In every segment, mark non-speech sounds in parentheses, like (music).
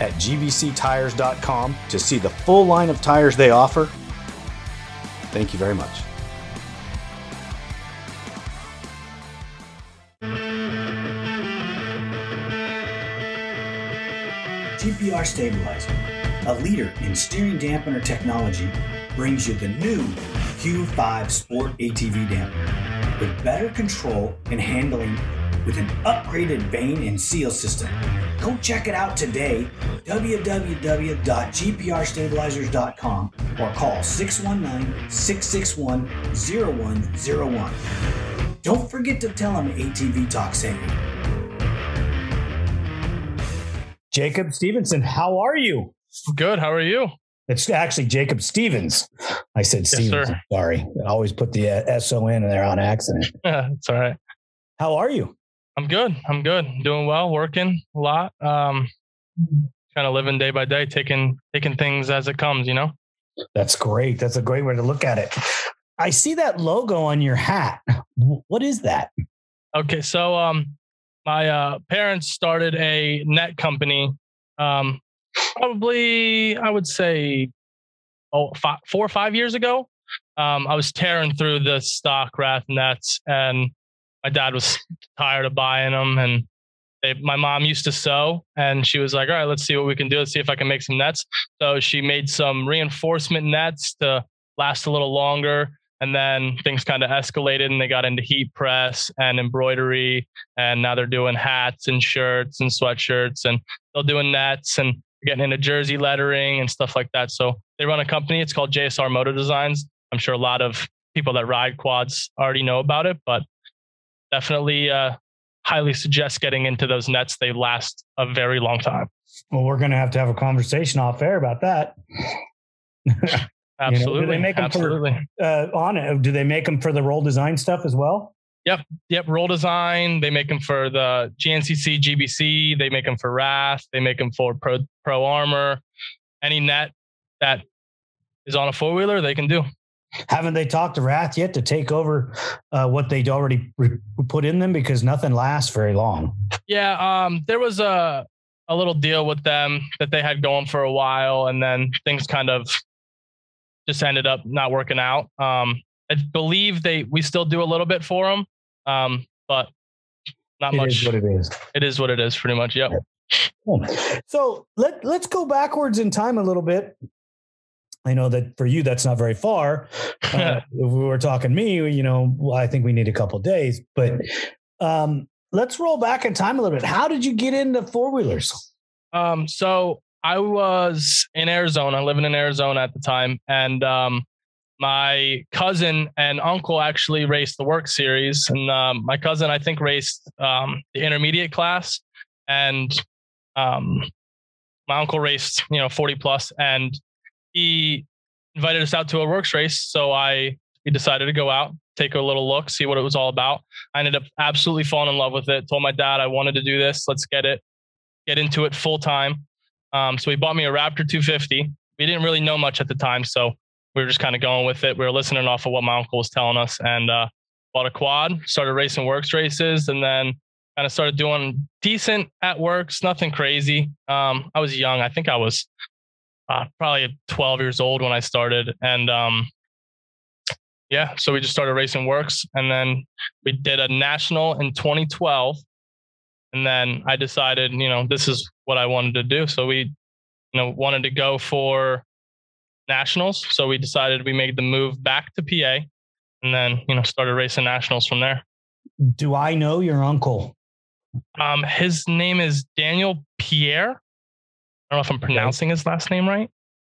at gbctires.com to see the full line of tires they offer. Thank you very much. GPR Stabilizer, a leader in steering dampener technology, brings you the new Q5 Sport ATV dampener with better control and handling with an upgraded vane and seal system. Go check it out today, www.gprstabilizers.com or call 619-661-0101. Don't forget to tell them ATV Talk sent you. Jacob Stevenson, how are you? Good. How are you? It's actually Jacob Stevens. I said Yes, Stevens. sir. Sorry. I always put the uh, SO in there on accident. Yeah, (laughs) it's all right. How are you? I'm good. I'm good. Doing well, working a lot. Um, kind of living day by day, taking taking things as it comes. You know. That's great. That's a great way to look at it. I see that logo on your hat. What is that? Okay, so um, my uh, parents started a net company. Um, probably I would say, oh, five, four or five years ago. Um, I was tearing through the stock Rath nets, and my dad was tired of buying them. And they, my mom used to sew, and she was like, "All right, let's see what we can do. Let's see if I can make some nets." So she made some reinforcement nets to last a little longer. And then things kind of escalated and they got into heat press and embroidery. And now they're doing hats and shirts and sweatshirts and they're doing nets and getting into jersey lettering and stuff like that. So they run a company. It's called JSR Motor Designs. I'm sure a lot of people that ride quads already know about it, but definitely uh, highly suggest getting into those nets. They last a very long time. Well, we're going to have to have a conversation off air about that. (laughs) Absolutely. make 'em for- Absolutely. uh, on it, do they make them for the roll design stuff as well? Yep. Yep, roll design. They make them for the GNCC, GBC. They make them for Rath. They make them for Pro Pro Armor. Any net that is on a four wheeler, they can do. Haven't they talked to Rath yet to take over uh, what they'd already re- put in them? Because nothing lasts very long. Yeah, um, there was a a little deal with them that they had going for a while, and then things kind of just ended up not working out. Um, I believe they we still do a little bit for them, um, but not It much. is what it is. it is what it is, pretty much. Yep. So let let's go backwards in time a little bit. I know that for you that's not very far. (laughs) Uh, if we were talking me, you know, well, I think we need a couple days. But um, let's roll back in time a little bit. How did you get into four wheelers? Um, so I was in Arizona, living in Arizona at the time, and um, my cousin and uncle actually raced the work series. And um, my cousin, I think, raced um, the intermediate class, and um, my uncle raced, you know, 40 plus, and he invited us out to a WORCS race. So I we decided to go out, take a little look, see what it was all about. I ended up absolutely falling in love with it. Told my dad I wanted to do this. Let's get it, get into it full time. Um, so he bought me a Raptor 250. We didn't really know much at the time, so we were just kind of going with it. We were listening off of what my uncle was telling us, and uh, bought a quad. Started racing WORCS races, and then kind of started doing decent at WORCS. Nothing crazy. Um, I was young. I think I was uh, probably 12 years old when I started, and um, yeah, so we just started racing WORCS, and then we did a national in 2012, and then I decided, you know, this is what I wanted to do. So we, you know, wanted to go for nationals. So we decided we made the move back to PA and then, you know, started racing nationals from there. Do I know your uncle? Um, his name is Daniel Pierre. I don't know if I'm pronouncing his last name right.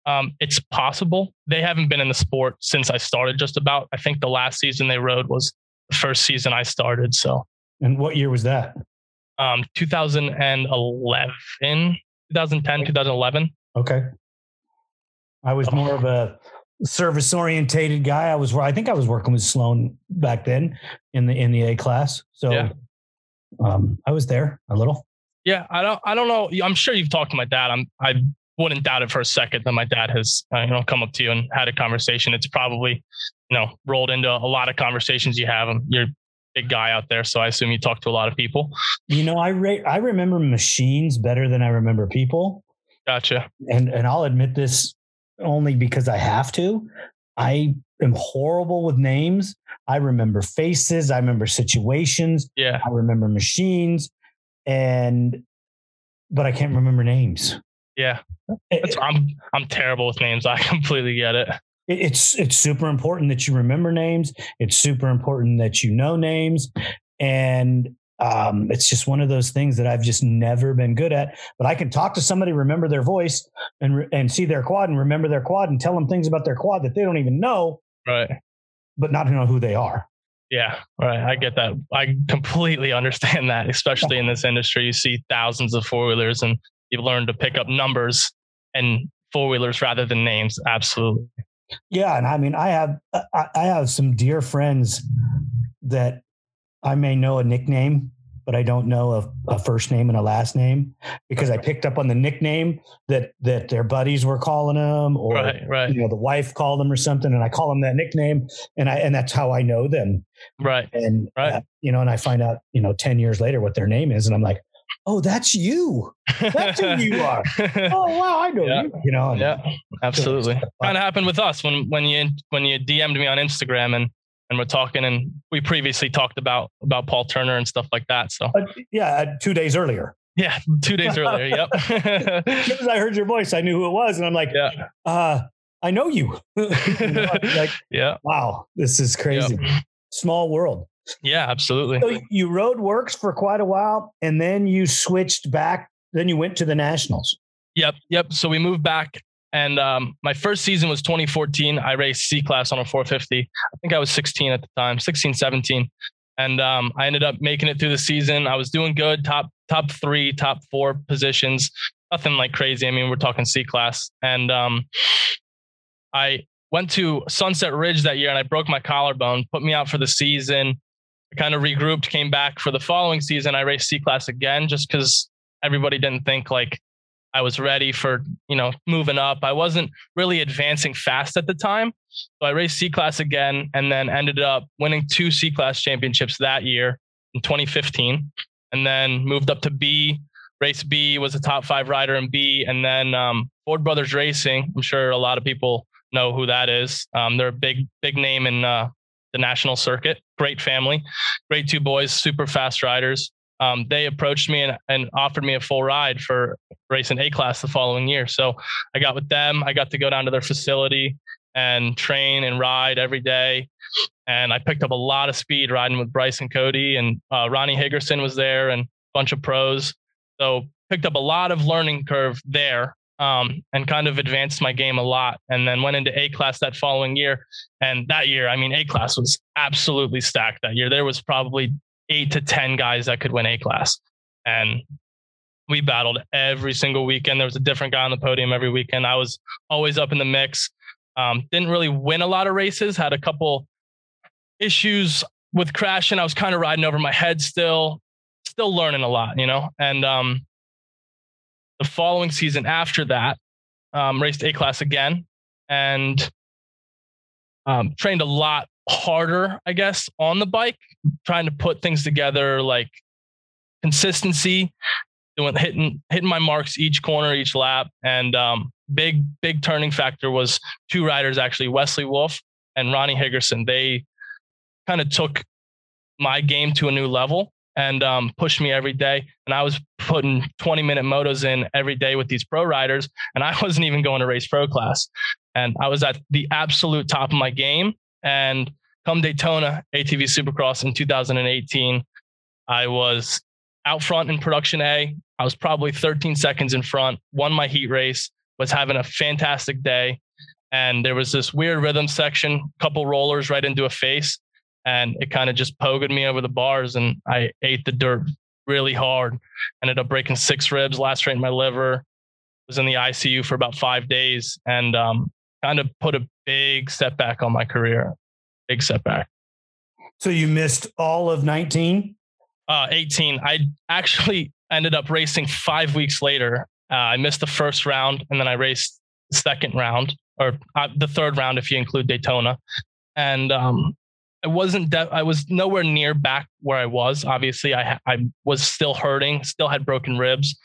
Um, it's possible. They haven't been in the sport since I started, just about. I think the last season they rode was the first season I started. So, and what year was that? Um, 2011, 2010, 2011. Okay. I was more of a service orientated guy. I was, I think I was working with Sloan back then in the, in the A class. So, yeah. um, I was there a little. Yeah. I don't, I don't know. I'm sure you've talked to my dad. I'm, I wouldn't doubt it for a second that my dad has uh, you know come up to you and had a conversation. It's probably you know rolled into a lot of conversations you have. You're a big guy out there, so I assume you talk to a lot of people. You know, I re- I remember machines better than I remember people. Gotcha. And and I'll admit this only because I have to. I am horrible with names. I remember faces. I remember situations. Yeah. I remember machines, and but I can't remember names. Yeah, That's, I'm I'm terrible with names. I (laughs) completely get it. It's it's super important that you remember names. It's super important that you know names, and um, it's just one of those things that I've just never been good at. But I can talk to somebody, remember their voice, and and see their quad, and remember their quad, and tell them things about their quad that they don't even know, right? But not know who they are. Yeah, right. I get that. I completely understand that, especially in this industry. You see thousands of four wheelers, and you learn to pick up numbers and four wheelers rather than names. Absolutely. Yeah, and I mean, I have I, I have some dear friends that I may know a nickname, but I don't know a, a, first name and a last name because I picked up on the nickname that that their buddies were calling them, or right, right. you know the wife called them or something, and I call them that nickname, and I and that's how I know them. Right. And right. Uh, you know, and I find out you know ten years later what their name is, and I'm like, oh, that's you. That's who you are. (laughs) oh wow, I know yeah. you. You know. yeah, absolutely. kind of happened with us when when you when you DM'd me on Instagram and and we're talking and we previously talked about about Paul Turner and stuff like that. So uh, yeah, uh, two days earlier. Yeah, two days earlier. Yep. (laughs) as as I heard your voice, I knew who it was, and I'm like, yeah. uh, I know you. (laughs) you know, (laughs) like, yeah. Wow, this is crazy. Yep. Small world. Yeah, absolutely. So you rode works for quite a while, and then you switched back. Then you went to the Nationals. Yep, yep. So we moved back, and um, my first season was 2014. I raced C class on a 450. I think I was 16 at the time, 16, 17, and um, I ended up making it through the season. I was doing good, top top three, top four positions. Nothing like crazy. I mean, we're talking C class, and um, I went to Sunset Ridge that year and I broke my collarbone, put me out for the season I kind of regrouped, came back for the following season. I raced C class again just because everybody didn't think like I was ready for, you know, moving up. I wasn't really advancing fast at the time. So I raced C class again and then ended up winning two C class championships that year in 2015. And then moved up to B. Race B was a top five rider in B. And then um, Ford Brothers Racing. I'm sure a lot of people know who that is. Um, they're a big, big name in uh, the national circuit. Great family, great two boys, super fast riders. Um, they approached me and, and offered me a full ride for racing A class the following year. So I got with them. I got to go down to their facility and train and ride every day. And I picked up a lot of speed riding with Bryce and Cody, and uh, Ronnie Higgerson was there and a bunch of pros. So picked up a lot of learning curve there um, and kind of advanced my game a lot. And then went into A class that following year. And that year, I mean, A class was absolutely stacked that year. There was probably eight to 10 guys that could win A class. And we battled every single weekend. There was a different guy on the podium every weekend. I was always up in the mix. Um, didn't really win a lot of races, had a couple issues with crashing. I was kind of riding over my head still, still learning a lot, you know? And um, the following season after that, um, raced A class again and um, trained a lot harder, I guess, on the bike, trying to put things together like consistency, doing hitting hitting my marks each corner, each lap, and um, big big turning factor was two riders actually, Wesley Wolf and Ronnie Higgerson. They kind of took my game to a new level and um, pushed me every day. And I was putting 20 minute motos in every day with these pro riders, and I (laughs) wasn't even going to race pro class. And I was at the absolute top of my game. And come Daytona ATV Supercross in 2018, I was out front in production A. I was probably 13 seconds in front, won my heat race, was having a fantastic day. And there was this weird rhythm section, couple rollers right into a face. And it kind of just poked me over the bars and I ate the dirt really hard. Ended up breaking six ribs, lacerating my liver. Was in the ICU for about five days and um, kind of put a big setback on my career. Big setback. So you missed all of 19? Uh, 18. I actually ended up racing five weeks later. Uh, I missed the first round and then I raced the second round or uh, the third round if you include Daytona. And um, I wasn't, de- I was nowhere near back where I was. Obviously, I, I was still hurting, still had broken ribs.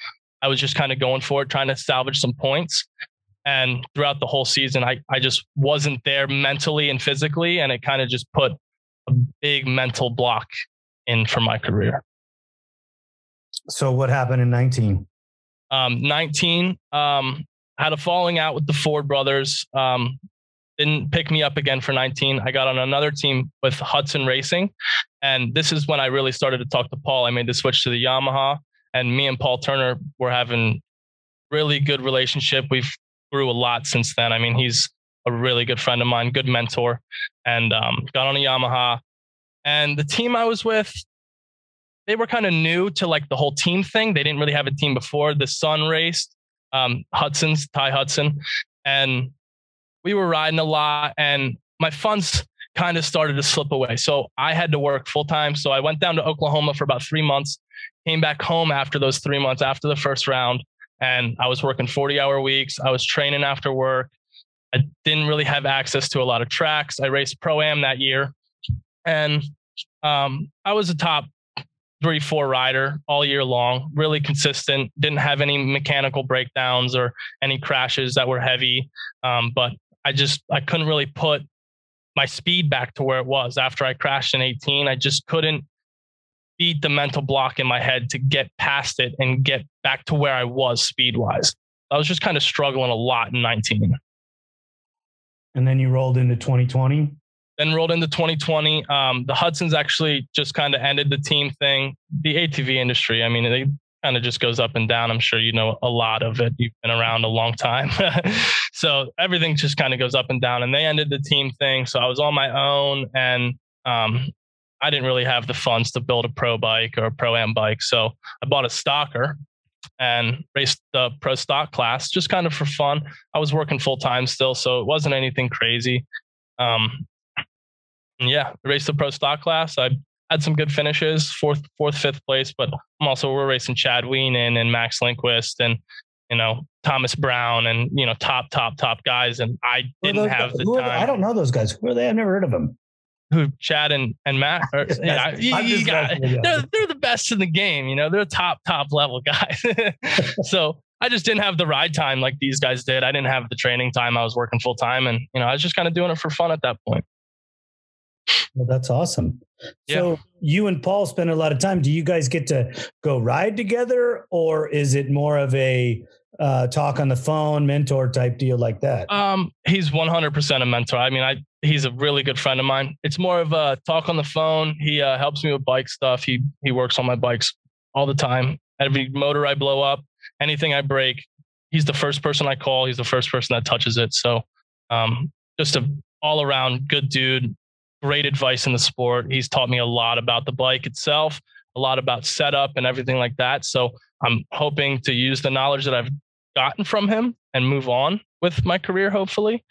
I was just kind of going for it, trying to salvage some points. And throughout the whole season, I, I just wasn't there mentally and physically. And it kind of just put a big mental block in for my career. So what happened in 19? Um, 19, um, had a falling out with the Ford brothers. Um, didn't pick me up again for 19. I got on another team with Hudson Racing. And this is when I really started to talk to Paul. I made the switch to the Yamaha and me and Paul Turner were having really good relationship. We've grew a lot since then. I mean, he's a really good friend of mine, good mentor, and um, got on a Yamaha. And the team I was with, they were kind of new to like the whole team thing. They didn't really have a team before. The son raced, um, Hudson's Ty Hudson, and we were riding a lot. And my funds kind of started to slip away. So I had to work full time. So I went down to Oklahoma for about three months, came back home after those three months after the first round, and I was working 40 hour weeks. I was training after work. I didn't really have access to a lot of tracks. I raced pro am that year, and um, I was a top three, four rider all year long, really consistent. Didn't have any mechanical breakdowns or any crashes that were heavy. Um, but I just I couldn't really put my speed back to where it was after I crashed in 18. I just couldn't beat the mental block in my head to get past it and get back to where I was speed wise. I was just kind of struggling a lot in 19. And then you rolled into 2020? Then rolled into 2020. Um, the Hudsons actually just kind of ended the team thing. The ATV industry, I mean, they kind of just goes up and down. I'm sure you know a lot of it. You've been around a long time. (laughs) so everything just kind of goes up and down. And they ended the team thing. So I was on my own and um, I didn't really have the funds to build a pro bike or a pro am bike. So I bought a stocker and raced the pro stock class just kind of for fun. I was working full time still, so it wasn't anything crazy. Um, yeah, raced the pro stock class. I had some good finishes, fourth, fourth, fifth place, but I'm also we're racing Chad Wienen and Max Lindquist and you know Thomas Brown and you know top, top, top guys, and I didn't have the time. I don't know those guys. Who are they? I've never heard of them. Who Chad and and Matt? (laughs) Yeah, you, you got, they're they're the best in the game. You know, they're top top level guys. (laughs) so I just didn't have the ride time like these guys did. I didn't have the training time. I was working full time, and you know, I was just kind of doing it for fun at that point. Well, that's awesome. Yeah. So you and Paul spend a lot of time. Do you guys get to go ride together, or is it more of a uh, talk on the phone, mentor type deal like that? Um, he's 100% a mentor. I mean, I he's a really good friend of mine. It's more of a talk on the phone. He uh, helps me with bike stuff. He he works on my bikes all the time. Every motor I blow up, anything I break, he's the first person I call. He's the first person that touches it. So, um, just a all around good dude great advice in the sport. He's taught me a lot about the bike itself, a lot about setup and everything like that. So I'm hoping to use the knowledge that I've gotten from him and move on with my career, hopefully.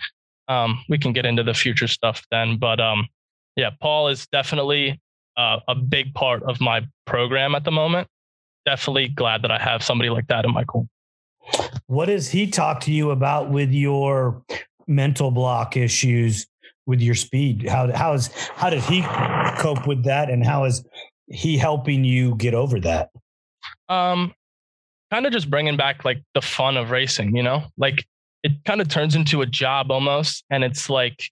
Um, we can get into the future stuff then. But um, yeah, Paul is definitely uh, a big part of my program at the moment. Definitely glad that I have somebody like that in my corner. What does he talk to you about with your mental block issues with your speed? How how is how did he cope with that, and how is he helping you get over that? Um, kind of just bringing back like the fun of racing. You know, like it kind of turns into a job almost, and it's like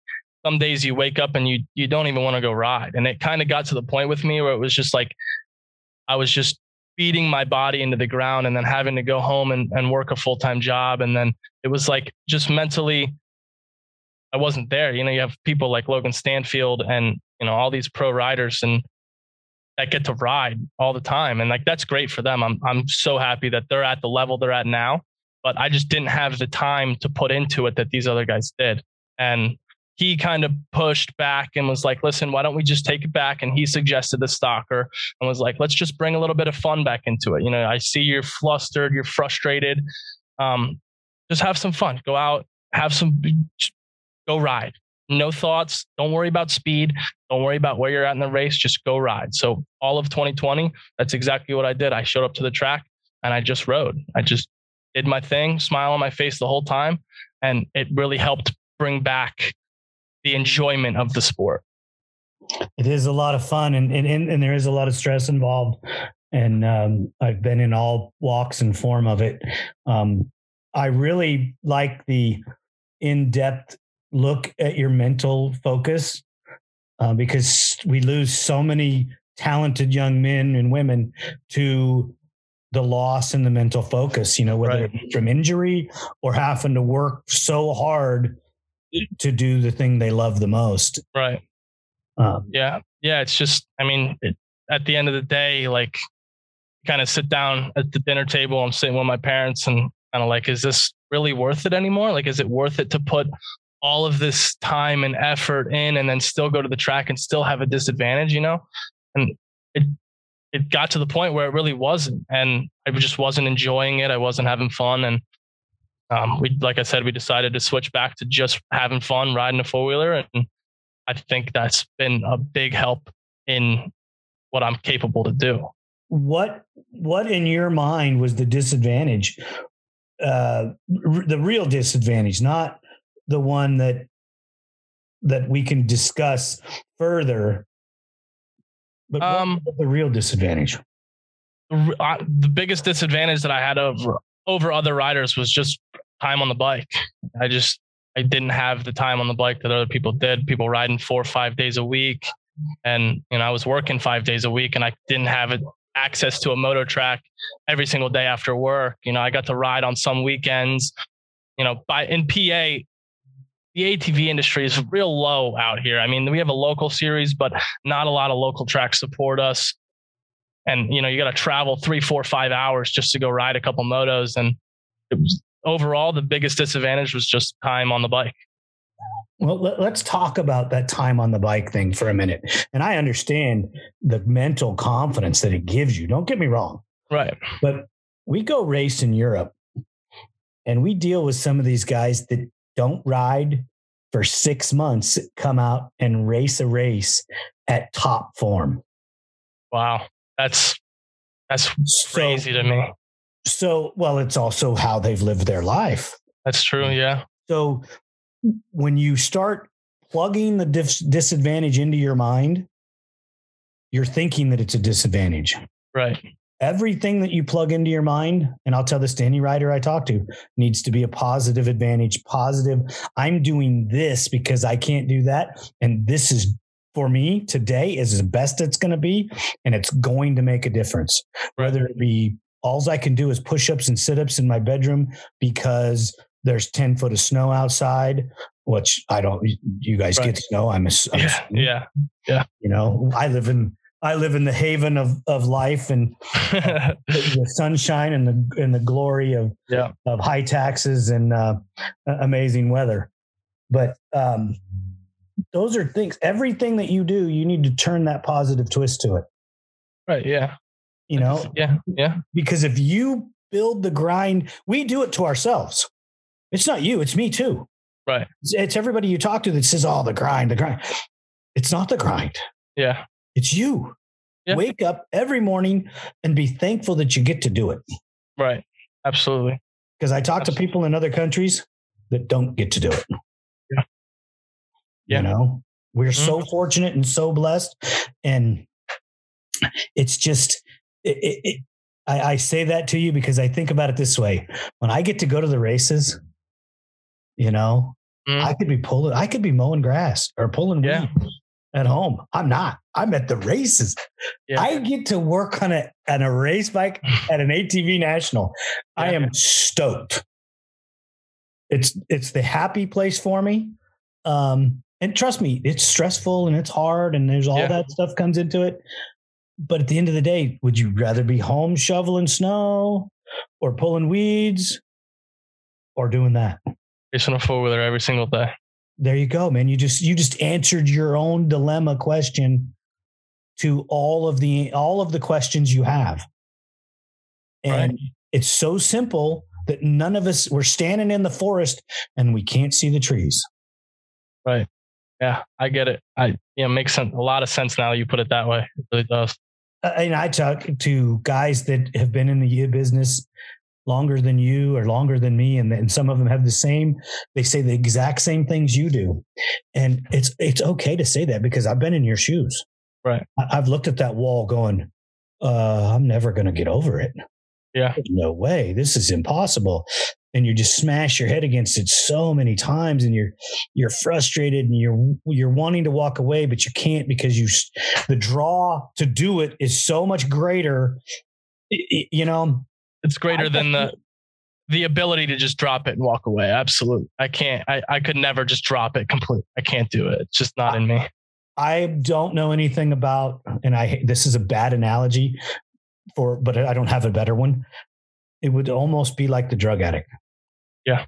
some days you wake up and you you don't even want to go ride, and it kind of got to the point with me where it was just like I was just beating my body into the ground and then having to go home and, and work a full-time job and then it was like just mentally I wasn't there. You know, you have people like Logan Stanfield and you know all these pro riders and that get to ride all the time, and like that's great for them. I'm I'm so happy that they're at the level they're at now, but I just didn't have the time to put into it that these other guys did, and he kind of pushed back and was like, listen, why don't we just take it back? And he suggested the stocker and was like, let's just bring a little bit of fun back into it. You know, I see you're flustered, you're frustrated. Um, just have some fun. Go out, have some, go ride. No thoughts. Don't worry about speed. Don't worry about where you're at in the race. Just go ride. So all of 2020, that's exactly what I did. I showed up to the track and I just rode. I just did my thing, smile on my face the whole time. And it really helped bring back the enjoyment of the sport. It is a lot of fun and, and, and there is a lot of stress involved. And um, I've been in all walks and form of it. Um, I really like the in depth look at your mental focus uh, because we lose so many talented young men and women to the loss and the mental focus, you know, whether right. it be from injury or having to work so hard to do the thing they love the most. Right. Um, yeah. Yeah. It's just, I mean, it, at the end of the day, like kind of sit down at the dinner table. I'm sitting with my parents and kind of like, is this really worth it anymore? Like, is it worth it to put all of this time and effort in and then still go to the track and still have a disadvantage, you know? And it, it got to the point where it really wasn't. And I just wasn't enjoying it. I wasn't having fun. And um, we, like I said, we decided to switch back to just having fun riding a four wheeler, and I think that's been a big help in what I'm capable to do. What what in your mind was the disadvantage? Uh, r- the real disadvantage, not the one that that we can discuss further. But um, the real disadvantage? The biggest disadvantage that I had over over other riders was just time on the bike. I just I didn't have the time on the bike that other people did. People riding four or five days a week, and you know I was working five days a week, and I didn't have it, access to a moto track every single day after work. You know I got to ride on some weekends. You know, by in PA, the ATV industry is real low out here. I mean, we have a local series, but not a lot of local tracks support us. And you know you got to travel three four five hours just to go ride a couple motos and was, overall the biggest disadvantage was just time on the bike. Well let's talk about that time on the bike thing for a minute. And i understand the mental confidence that it gives you don't get me wrong. Right. But we go race in europe and we deal with some of these guys that don't ride for six months come out and race a race at top form wow that's that's crazy to me. So, well, it's also how they've lived their life. That's true. Yeah. So, when you start plugging the dis- disadvantage into your mind, you're thinking that it's a disadvantage. Right. Everything that you plug into your mind, and I'll tell this to any writer I talk to, needs to be a positive advantage. Positive. I'm doing this because I can't do that. And this is for me today is the best it's going to be, and it's going to make a difference. Whether it be all I can do is push ups and sit ups in my bedroom because there's 10 foot of snow outside, which I don't, you guys right. get to know. I'm, a, I'm yeah, yeah, yeah. You know, I live in, I live in the haven of, of life and the, (laughs) the, sunshine and the, and the glory of, yeah. of high taxes and uh, amazing weather. But, um, those are things everything that you do you need to turn that positive twist to it. Right yeah. You know? Yeah yeah. Because if you build the grind we do it to ourselves. It's not you it's me too. Right. It's, it's everybody you talk to that says oh the grind the grind. It's not the grind. Yeah it's you yeah. wake up every morning and be thankful that you get to do it right absolutely because i talk absolutely. to people in other countries that don't get to do it yeah. You know, we're mm-hmm. so fortunate and so blessed. And it's just, it, it, it, I, I say that to you because I think about it this way. When I get to go to the races, you know, mm. I could be pulling, I could be mowing grass or pulling yeah. weeds at home. I'm not. I'm at the races. Yeah. I get to work on a on a race bike (laughs) at an ATV national. Yeah. I am stoked. It's it's the happy place for me. Um, and trust me, it's stressful and it's hard and there's all Yeah. that stuff comes into it. But at the end of the day, would you rather be home shoveling snow or pulling weeds or doing that? Racing a four wheeler every single day. There you go, man. You just you just answered your own dilemma question to all of the all of the questions you have. And Right. it's so simple that none of us we're standing in the forest and we can't see the trees. Right. Yeah, I get it. I yeah, it makes sense. A lot of sense now. You put it that way. It really does. And I talk to guys that have been in the business longer than you or longer than me, and, and some of them have the same. They say the exact same things you do, and it's it's okay to say that because I've been in your shoes. Right. I, I've looked at that wall, going, uh, "I'm never going to get over it." Yeah. There's no way. This is impossible. And you just smash your head against it so many times, and you're you're frustrated, and you're you're wanting to walk away, but you can't because you the draw to do it is so much greater. I- I- You know, It's greater I than the the ability to just drop it and walk away. Absolutely. I can't. I, I could never just drop it completely. I can't do it. It's just not in me. I don't know anything about, and I this is a bad analogy for, but I don't have a better one. It would almost be like the drug addict. Yeah.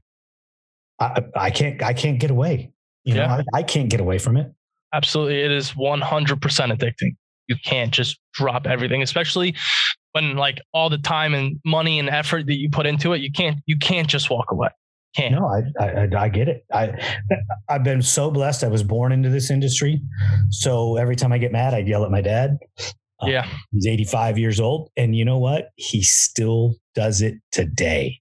I, I can't I can't get away. You know, Yeah. I, I can't get away from it. Absolutely. It is 100% addicting. You can't just drop everything, especially when like all the time and money and effort that you put into it. You can't, you can't just walk away. Can't. No, I, I I- get it. I I've been so blessed. I was born into this industry, so every time I get mad, I yell at my dad. Uh, Yeah. He's 85 years old, and you know what? He still does it today.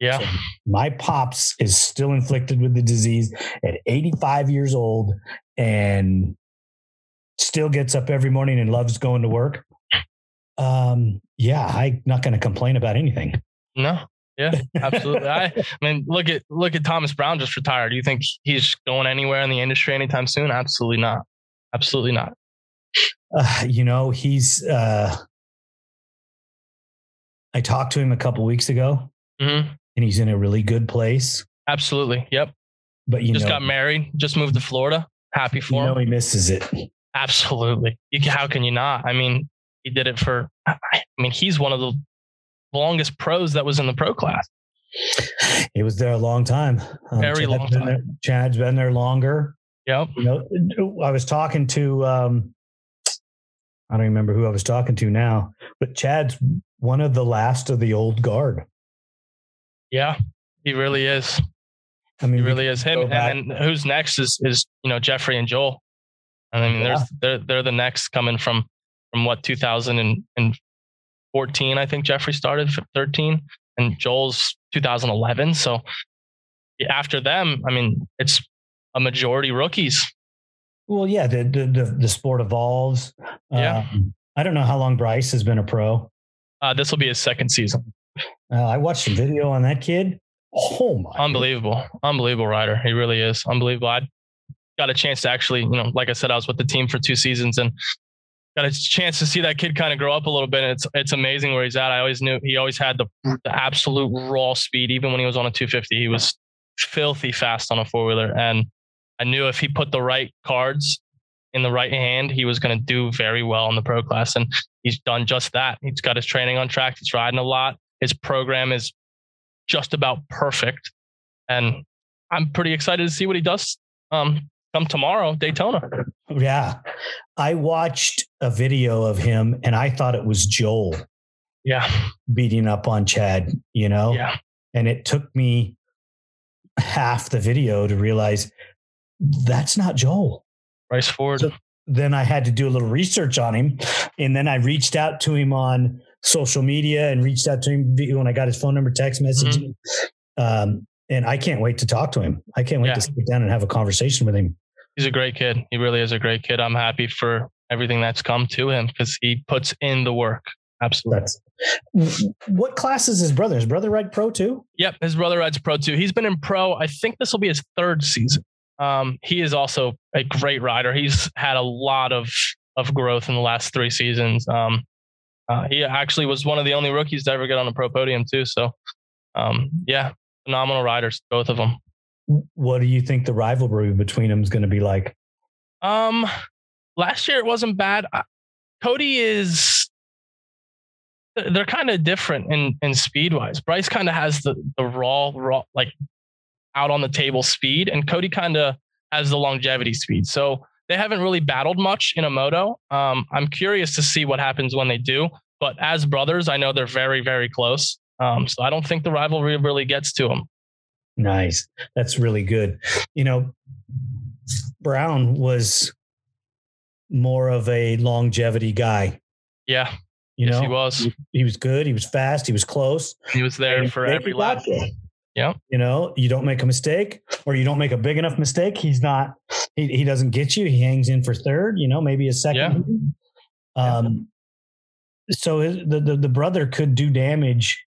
Yeah. So my pops is still inflicted with the disease at 85 years old and still gets up every morning and loves going to work. Um, yeah, I'm not going to complain about anything. No. Yeah, absolutely. I, I mean, look at look at Thomas Brown just retired. Do you think he's going anywhere in the industry anytime soon? Absolutely not. Absolutely not. Uh, you know, he's. Uh, I talked to him a couple weeks ago, hmm and he's in a really good place. Absolutely. Yep. But you just know, got married. Just moved to Florida. Happy you for know him. he misses it. Absolutely. You, how can you not? I mean, he did it for. I mean, he's one of the longest pros that was in the pro class. He was there a long time. Um, Very Chad's long time. there- Chad's been there longer. Yep. You know, I was talking to. Um, I don't remember who I was talking to now, but Chad's one of the last of the old guard. Yeah. He really is. I mean, He really is him. And then who's next is is you know Jeffrey and Joel. I mean, there's they're they're the next coming from from what 2014. I think Jeffrey started 13, and Joel's 2011. So after them, I mean, it's a majority rookies. Well, yeah, the the the, the sport evolves. Yeah. Um, I don't know how long Bryce has been a pro. Uh, this will be his second season. Uh, I watched some video on that kid. Oh my! Unbelievable, unbelievable rider. He really is unbelievable. I got a chance to actually, you know, like I said, I was with the team for two seasons and got a chance to see that kid kind of grow up a little bit. And it's it's amazing where he's at. I always knew he always had the, the absolute raw speed. Even when he was on a 250, he was filthy fast on a four wheeler. And I knew if he put the right cards in the right hand, he was going to do very well in the pro class. And he's done just that. He's got his training on track. He's riding a lot. His program is just about perfect. And I'm pretty excited to see what he does um, come tomorrow, Daytona. Yeah, I watched a video of him, and I thought it was Joel Yeah. beating up on Chad. You know, Yeah. and it took me half the video to realize that's not Joel. Bryce Ford. So- Then I had to do a little research on him, and then I reached out to him on social media and reached out to him when I got his phone number, text message. Um, and I can't wait to talk to him. I can't wait Yeah. to sit down and have a conversation with him. He's a great kid. He really is a great kid. I'm happy for everything that's come to him because he puts in the work. Absolutely. That's what class is his brother? His brother ride pro too? Yep, his brother rides pro too. He's been in pro. I think this will be his third season. Um, he is also a great rider. He's had a lot of of growth in the last three seasons. Um, uh, he actually was one of the only rookies to ever get on a pro podium too. So, um, yeah, phenomenal riders, both of them. What do you think the rivalry between them is going to be like? Um, last year it wasn't bad. Cody is they're kind of different in in speed wise. Bryce kind of has the the raw raw like out on the table speed, and Cody kind of has the longevity speed. So they haven't really battled much in a moto. Um, I'm curious to see what happens when they do. But as brothers, I know they're very very close. Um, so I don't think the rivalry really gets to them. Nice, that's really good. You know, Brown was more of a longevity guy. Yeah. You yes, know, he was. He, he, was good. He was fast. He was close. He was there for every lap. Yeah. You know, you don't make a mistake or you don't make a big enough mistake. He's not, he, he doesn't get you. He hangs in for third, you know, maybe a second. Yeah. Um, so the, the, the brother could do damage.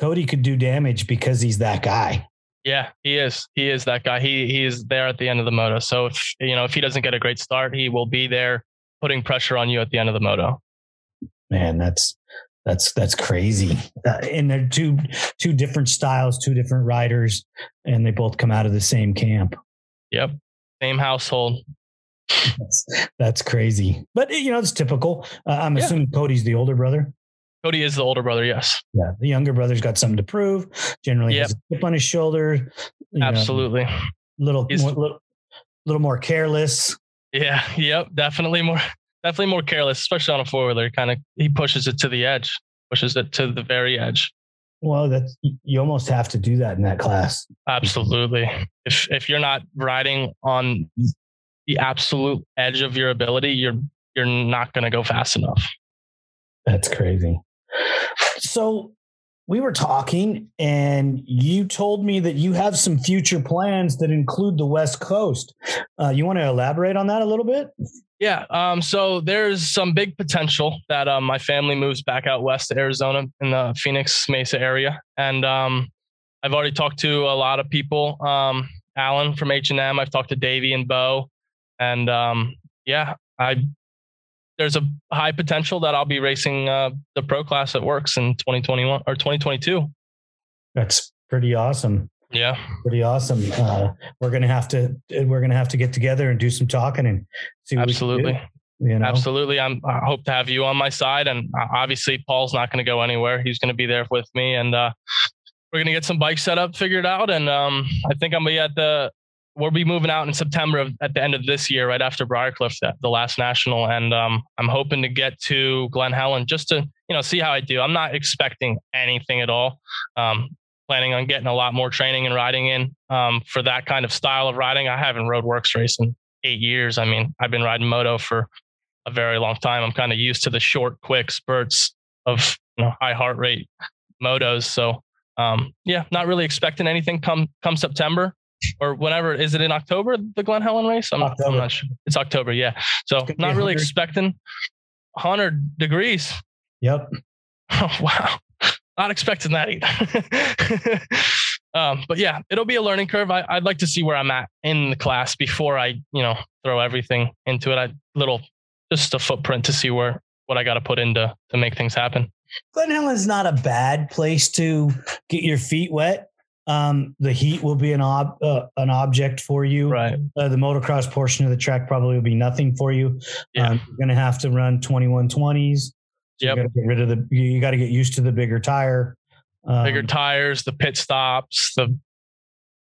Cody could do damage because he's that guy. Yeah, he is. He is that guy. He he is there at the end of the moto. So if you know if he doesn't get a great start, he will be there putting pressure on you at the end of the moto. Man, that's that's that's crazy. Uh, and they're two two different styles, two different riders, and they both come out of the same camp. Yep, same household. That's, that's crazy, but you know it's typical. Uh, I'm yeah. assuming Cody's the older brother. Cody is the older brother, yes. Yeah, the younger brother's got something to prove. Generally, yep. has a chip on his shoulder. Absolutely. Know, little, more, little, little more careless. Yeah. Yep. Definitely more. Definitely more careless, especially on a four wheeler. Kind of, he pushes it to the edge, pushes it to the very edge. Well, that's you almost have to do that in that class. Absolutely. If if you're not riding on the absolute edge of your ability, you're you're not going to go fast enough. That's crazy. So we were talking, and you told me that you have some future plans that include the West Coast. Uh, you want to elaborate on that a little bit? Yeah. Um, so there's some big potential that um, my family moves back out west to Arizona in the Phoenix Mesa area, and um, I've already talked to a lot of people. Um, Alan from H and M. I've talked to Davey and Bo, and um, yeah, I there's a high potential that I'll be racing uh, the pro class at WORCS in 2021 or 2022. That's pretty awesome. Yeah, pretty awesome. Uh, we're gonna have to we're gonna have to get together and do some talking and see. Absolutely. You know? Absolutely. I'm, I hope to have you on my side. And uh, obviously, Paul's not going to go anywhere. He's going to be there with me. And uh, we're going to get some bikes set up, figured out. And um, I think I'm going to be at the we'll be moving out in September of, at the end of this year, right after Briarcliff, the last national, and um, I'm hoping to get to Glen Helen just to you know see how I do. I'm not expecting anything at all. Um, planning on getting a lot more training and riding in um, for that kind of style of riding. I haven't rode WORCS race in eight years. I mean, I've been riding moto for a very long time. I'm kind of used to the short, quick spurts of you know, high heart rate motos. So um, yeah, not really expecting anything come come September or whenever is it in October the Glen Helen race? I'm, I'm not sure. It's October, yeah. So not really expecting 100 degrees. Yep. (laughs) Oh, wow. Not expecting that either. (laughs) um, but yeah, it'll be a learning curve. I, would like to see where I'm at in the class before I, you know, throw everything into it. I little just a footprint to see where what I got to put into to make things happen. Glen Helen's not a bad place to get your feet wet. Um, the heat will be an ob uh, an object for you. Right. Uh, the motocross portion of the track probably will be nothing for you. Yeah. Um, you're going to have to run 2120s. So yep. You got to get rid of the. You got to get used to the bigger tire. Um, bigger tires, the pit stops, the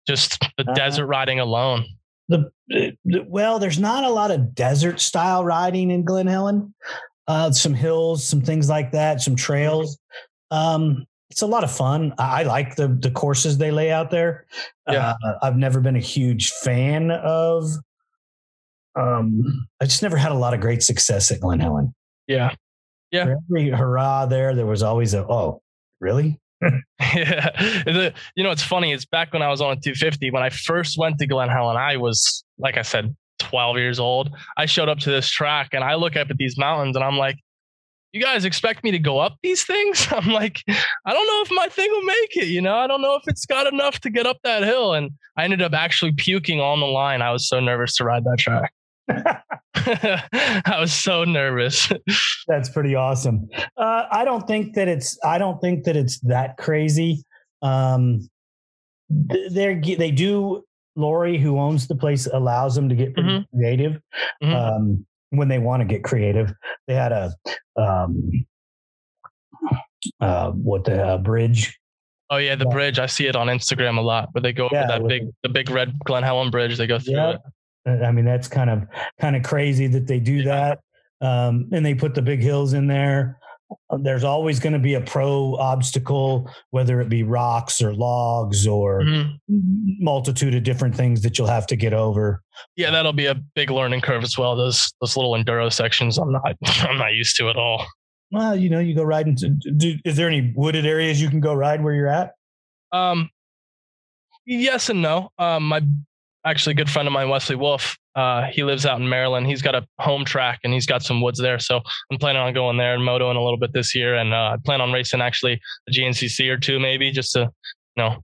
just the uh, desert riding alone. The, the, well, there's not a lot of desert style riding in Glen Helen. Uh, some hills, some things like that, some trails. Um, it's a lot of fun. I like the the courses they lay out there. Yeah. Uh, I've never been a huge fan of. Um, I just never had a lot of great success at Glen Helen. Yeah, yeah. For every hurrah there, there was always a oh, really? (laughs) (laughs) yeah. You know, it's funny. It's back when I was on a 250. When I first went to Glen Helen, I was like I said, 12 years old. I showed up to this track and I look up at these mountains and I'm like, you guys expect me to go up these things? (laughs) I'm like, I don't know if my thing will make it. You know, I don't know if it's got enough to get up that hill. And I ended up actually puking on the line. I was so nervous to ride that track. (laughs) I was so nervous. (laughs) That's pretty awesome. Uh, I don't think that it's. I don't think that it's that crazy. Um, they they do. Lori, who owns the place, allows them to get pretty Mhm. creative Mhm. um, when they want to get creative. They had a um, uh, what the uh, bridge oh yeah, the yeah. bridge. I see it on Instagram a lot where they go over Yeah, that big, the big red Glen Helen bridge. They go through it. Uh, I mean, that's kind of kind of crazy that they do Yeah. that. Um, and they put the big hills in there. Uh, There's always going to be a pro obstacle, whether it be rocks or logs or Mhm. multitude of different things that you'll have to get over. Yeah, that'll be a big learning curve as well. Those those little enduro sections, I'm not (laughs) I'm not used to at all. Well, you know, you go riding. To, do, is there any wooded areas you can go ride where you're at? Um, yes and no. Um, my actually good friend of mine, Wesley Wolf, uh, he lives out in Maryland. He's got a home track and he's got some woods there. So I'm planning on going there and motoing a little bit this year. And uh, I plan on racing actually a GNCC or two, maybe just to, you know,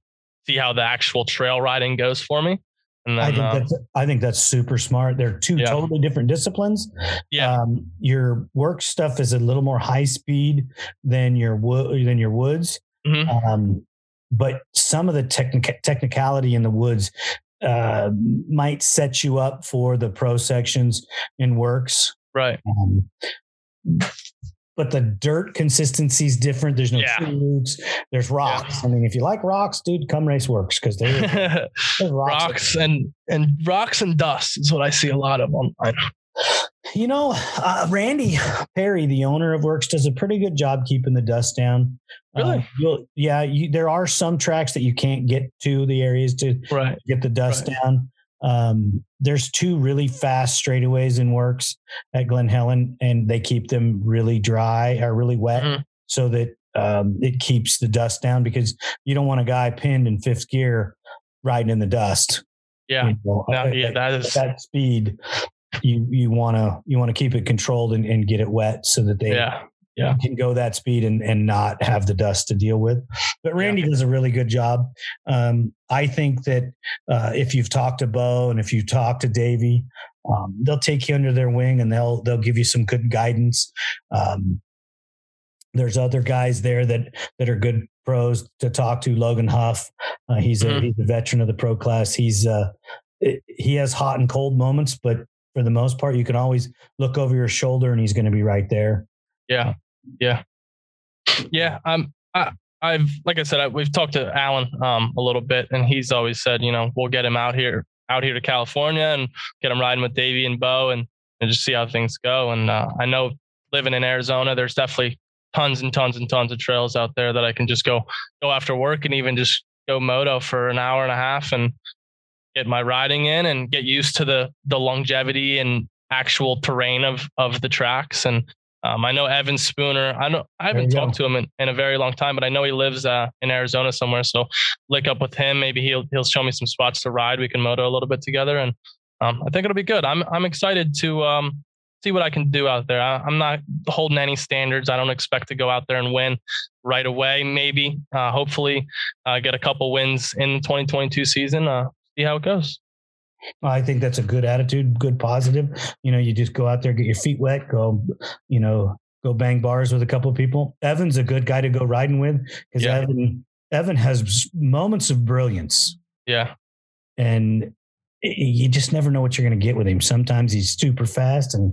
see how the actual trail riding goes for me. And I think uh, that's I think that's super smart. They're two Yeah. totally different disciplines. yeah, Um, your work stuff is a little more high speed than your wood than your woods. Mhm. Um, but some of the technic- technicality in the woods uh, might set you up for the pro sections in WORCS. right. Um, but the dirt consistency is different. There's no Yeah. roots. There's rocks. I mean, if you like rocks, dude, come race WORCS because (laughs) there's rocks. rocks and and rocks and dust is what I see a lot of online. You know, uh, Randy Perry, the owner of WORCS, does a pretty good job keeping the dust down. Uh, Really? you'll, yeah, you, there are some tracks that you can't get to the areas to Right. get the dust Right. down. Um, there's two really fast straightaways in WORCS at Glen Helen, and they keep them really dry or really wet Mhm. so that um, it keeps the dust down because you don't want a guy pinned in fifth gear riding in the dust. Yeah. You know, No, yeah, at- that at is that speed you you want to you want to keep it controlled and, and get it wet so that they yeah. Yeah. can go that speed and, and not have the dust to deal with but randy does a really good job um, i think that uh, if you've talked to bo and if you talk to davey um, they'll take you under their wing and they'll they'll give you some good guidance um, there's other guys there that that are good pros to talk to logan huff uh, he's a Mhm. he's a veteran of the pro class he's uh it, he has hot and cold moments but for the most part you can always look over your shoulder and he's going to be right there Yeah, yeah, yeah. Um, I, I've like I said, I, we've talked to Alan um a little bit, and he's always said, you know, we'll get him out here, out here to California, and get him riding with Davey and Bo, and and just see how things go. And uh, I know living in Arizona, there's definitely tons and tons and tons of trails out there that I can just go go after work and even just go moto for an hour and a half and get my riding in and get used to the the longevity and actual terrain of of the tracks and um, I know Evan Spooner. I don't. I haven't talked to him in, in a very long time, but I know he lives uh, in Arizona somewhere. So lick up with him. Maybe he'll he'll show me some spots to ride. We can moto a little bit together, and um, I think it'll be good. I'm I'm excited to um, see what I can do out there. I, I'm not holding any standards. I don't expect to go out there and win right away. Maybe, uh, hopefully, uh, get a couple wins in the 2022 season. Uh, see how it goes. I think that's a good attitude, good positive. You know, you just go out there, get your feet wet, go, you know, go bang bars with a couple of people. Evan's a good guy to go riding with because Yeah. Evan Evan has moments of brilliance, Yeah, and you just never know what you're going to get with him. Sometimes he's super fast, and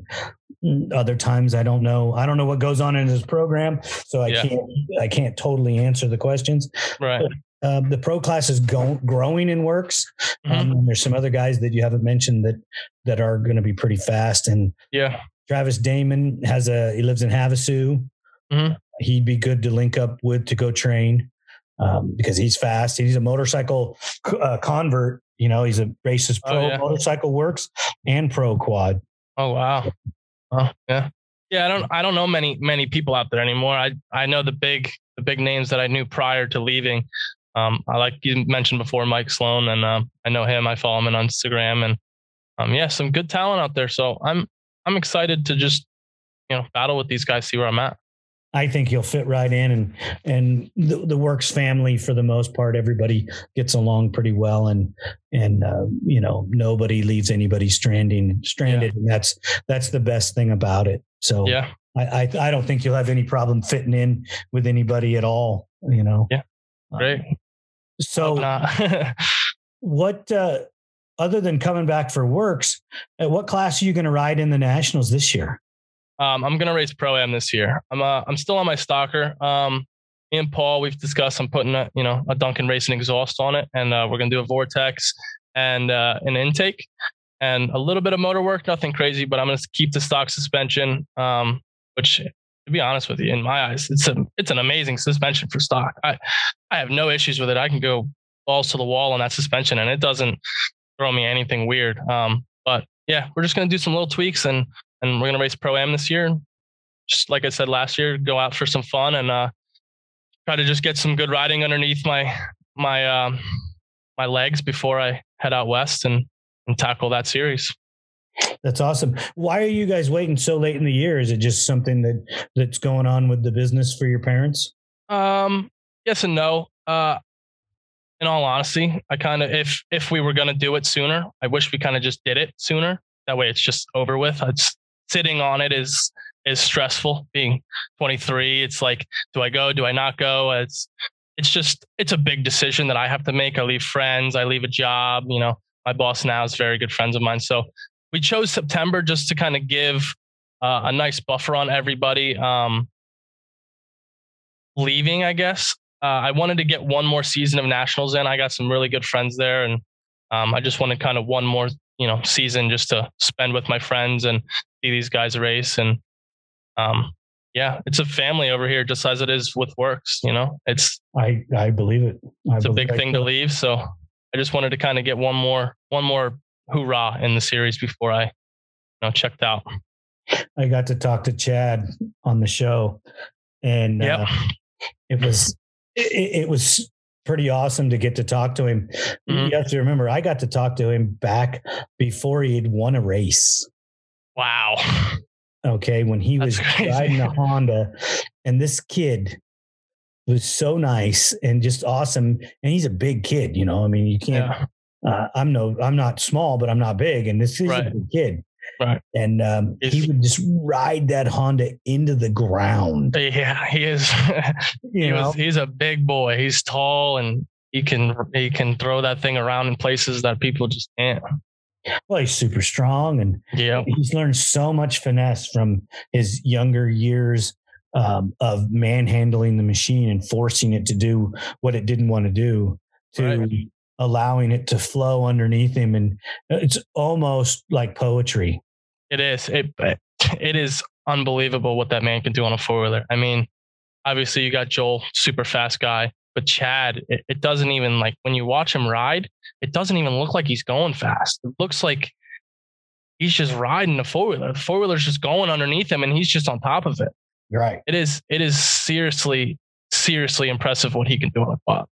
mm, other times I don't know. I don't know what goes on in his program, so I Yeah. can't. I can't totally answer the questions. right. Uh, the pro class is go- growing in WORCS. Um, and there's some other guys that you haven't mentioned that that are going to be pretty fast. And Yeah, Travis Damon has a he lives in Havasu. Mhm. He'd be good to link up with to go train um, because he's fast. He's a motorcycle uh, convert. You know, he's a races Oh, pro yeah. motorcycle WORCS and pro quad. Oh wow. Oh yeah. Yeah, I don't I don't know many many people out there anymore. I I know the big the big names that I knew prior to leaving. Um, I like you mentioned before, Mike Sloan, and um, I know him. I follow him on Instagram, and um, yeah, some good talent out there. So I'm I'm excited to just you know battle with these guys, see where I'm at. I think he'll fit right in, and and the, the WORCS family for the most part, everybody gets along pretty well, and and uh, you know nobody leaves anybody stranding stranded, and that's that's the best thing about it. So Yeah, I, I I don't think you'll have any problem fitting in with anybody at all. You know. Yeah. Um, great. So, (laughs) what uh, other than coming back for WORCS, at what class are you going to ride in the nationals this year? um, I'm gonna race pro am this year. I'm uh, I'm still on my stocker. Um, me and Paul, we've discussed. I'm putting a you know a Duncan Racing exhaust on it, and uh, we're gonna do a vortex and uh, an intake and a little bit of motor work. Nothing crazy, but I'm gonna keep the stock suspension. Um, which to be honest with you, in my eyes, it's a it's an amazing suspension for stock. I I have no issues with it. I can go balls to the wall on that suspension, and it doesn't throw me anything weird. Um, but yeah, we're just gonna do some little tweaks, and and we're gonna race pro am this year. Just like I said last year, go out for some fun and uh, try to just get some good riding underneath my my um, my legs before I head out west and and tackle that series. That's awesome. Why are you guys waiting so late in the year? Is it just something that that's going on with the business for your parents? Um, yes and no. Uh, in all honesty, I kind of if if we were gonna do it sooner, I wish we kind of just did it sooner. That way, it's just over with. It's sitting on it is is stressful. Being 23, it's like, do I go? Do I not go? It's it's just it's a big decision that I have to make. I leave friends. I leave a job. You know, my boss now is very good friends of mine. So we chose September just to kind of give uh, a nice buffer on everybody. Um, leaving, I guess. Uh, I wanted to get one more season of nationals in. I got some really good friends there, and um, I just wanted kind of one more, you know, season just to spend with my friends and see these guys race. And um, yeah, it's a family over here, just as it is with WORCS. You know, it's I I believe it. I it's a big I thing to leave. So I just wanted to kind of get one more, one more hoorah in the series before I, you know, checked out. I got to talk to Chad on the show, and Yep. uh, it was it, it was pretty awesome to get to talk to him. Mhm. You have to remember, I got to talk to him back before he had won a race. Wow. Okay, when he That's was crazy. riding a (laughs) Honda, and this kid was so nice and just awesome. And he's a big kid, you know. I mean, you can't. Yeah. Uh, I'm no, I'm not small, but I'm not big, and this is a Right. big kid. Right. And um, he would just ride that Honda into the ground. Yeah, he is. (laughs) You he know, was, he's a big boy. He's tall and he can he can throw that thing around in places that people just can't. well, he's super strong, and Yeah. he's learned so much finesse from his younger years um, of manhandling the machine and forcing it to do what it didn't want to do to Right. Allowing it to flow underneath him and uh, it's almost like poetry It is. It it is unbelievable what that man can do on a four wheeler. I mean, obviously you got Joel, super fast guy, but Chad, it, it doesn't even like when you watch him ride, it doesn't even look like he's going fast. It looks like he's just riding a four wheeler. The four wheeler's just going underneath him, and he's just on top of it. right It is. It is seriously, seriously impressive what he can do on a quad.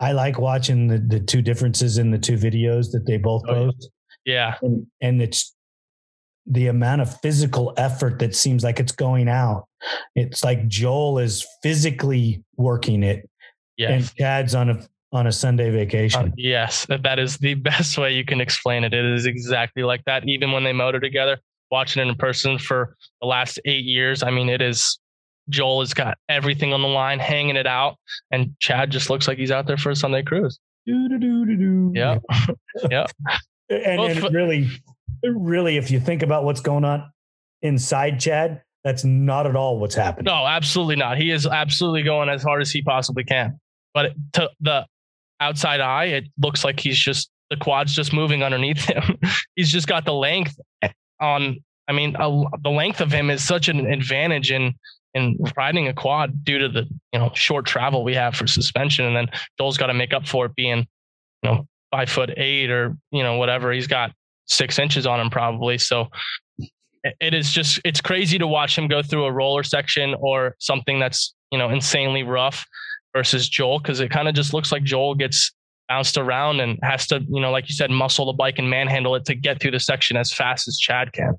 I like watching the, the two differences in the two videos that they both Oh, post Yeah. and, and it's the amount of physical effort that seems like it's going out it's like joel is physically working it Yes. and chad's on a on a sunday vacation Uh, yes, that that is the (laughs) best way you can explain it. It is exactly like that. Even when they motor together, watching it in person for the last eight years, I mean, it is. Joel has got everything on the line, hanging it out, and Chad just looks like he's out there for a Sunday cruise. Yeah, (laughs) (laughs) yeah, and, Both and really, really, if you think about what's going on inside Chad, that's not at all what's happening. no, absolutely not. He is absolutely going as hard as he possibly can. But to the outside eye, it looks like he's just the quad's just moving underneath him. (laughs) he's just got the length on. I mean, a, the length of him is such an advantage in in riding a quad due to the you know short travel we have for suspension, and then Joel's got to make up for it being you know five foot eight or you know whatever. He's got six inches on him probably. So it- it is just it's crazy to watch him go through a roller section or something that's you know insanely rough versus Joel because it kind of just looks like Joel gets bounced around and has to you know like you said muscle the bike and manhandle it to get through the section as fast as Chad can.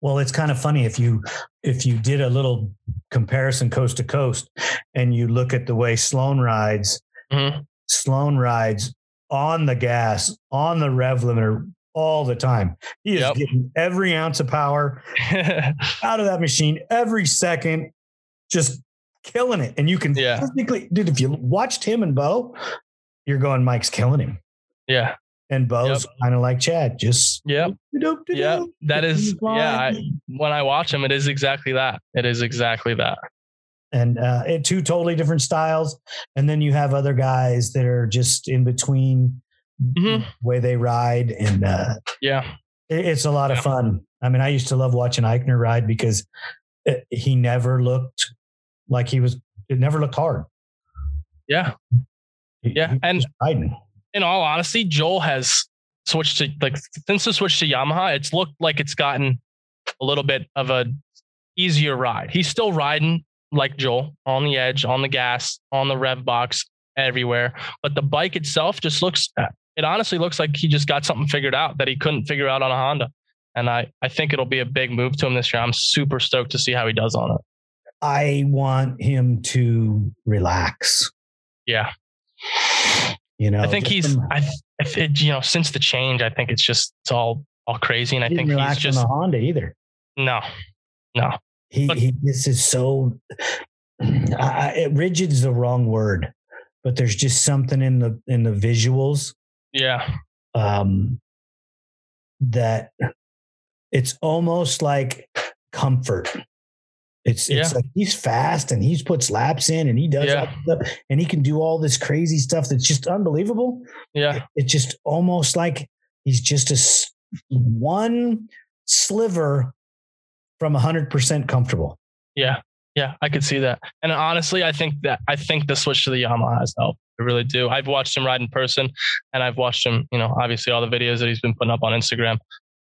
Well, it's kind of funny if you if you did a little comparison coast to coast, and you look at the way Sloan rides. Mhm. Sloan rides on the gas, on the rev limiter all the time. He is Yep. getting every ounce of power (laughs) out of that machine every second, just killing it. And you can Yeah. physically, dude, if you watched him and Bo, you're going, Mike's killing him. Yeah. And Bo's kind of like Chad, just Yep. Yeah. That is, yeah. I, when I watch him, it is exactly that. It is exactly that. and uh, it, two totally different styles. And then you have other guys that are just in between Mhm. the way they ride, and uh, Yeah. it- it's a lot of fun. I mean, I used to love watching Eichner ride because it, he never looked like he was. It never looked hard. Yeah. Yeah, and- riding. In all honesty, Joel has switched to like since the switch to Yamaha, it's looked like it's gotten a little bit of a easier ride. He's still riding like Joel on the edge, on the gas, on the rev box, everywhere. But the bike itself just looks uh, it honestly looks like he just got something figured out that he couldn't figure out on a Honda. And I, I think it'll be a big move to him this year. I'm super stoked to see how he does on it. I want him to relax. Yeah. You know, I think he's from- I, it, you know, since the change, I think it's just it's all all crazy. And I think he's just on the Honda either. no, no. He, But- he this is so I, I- it, rigid is the wrong word, but there's just something in the in the visuals Yeah. um, that it's almost like comfort. It's it's Yeah. like he's fast and he puts laps in and he does Yeah. stuff and he can do all this crazy stuff that's just unbelievable. Yeah. It's just almost like he's just a one sliver from hundred percent comfortable. Yeah. Yeah. I could see that. And honestly, I think that I think the switch to the Yamaha has helped. I really do. I've watched him ride in person and I've watched him, you know, obviously all the videos that he's been putting up on Instagram.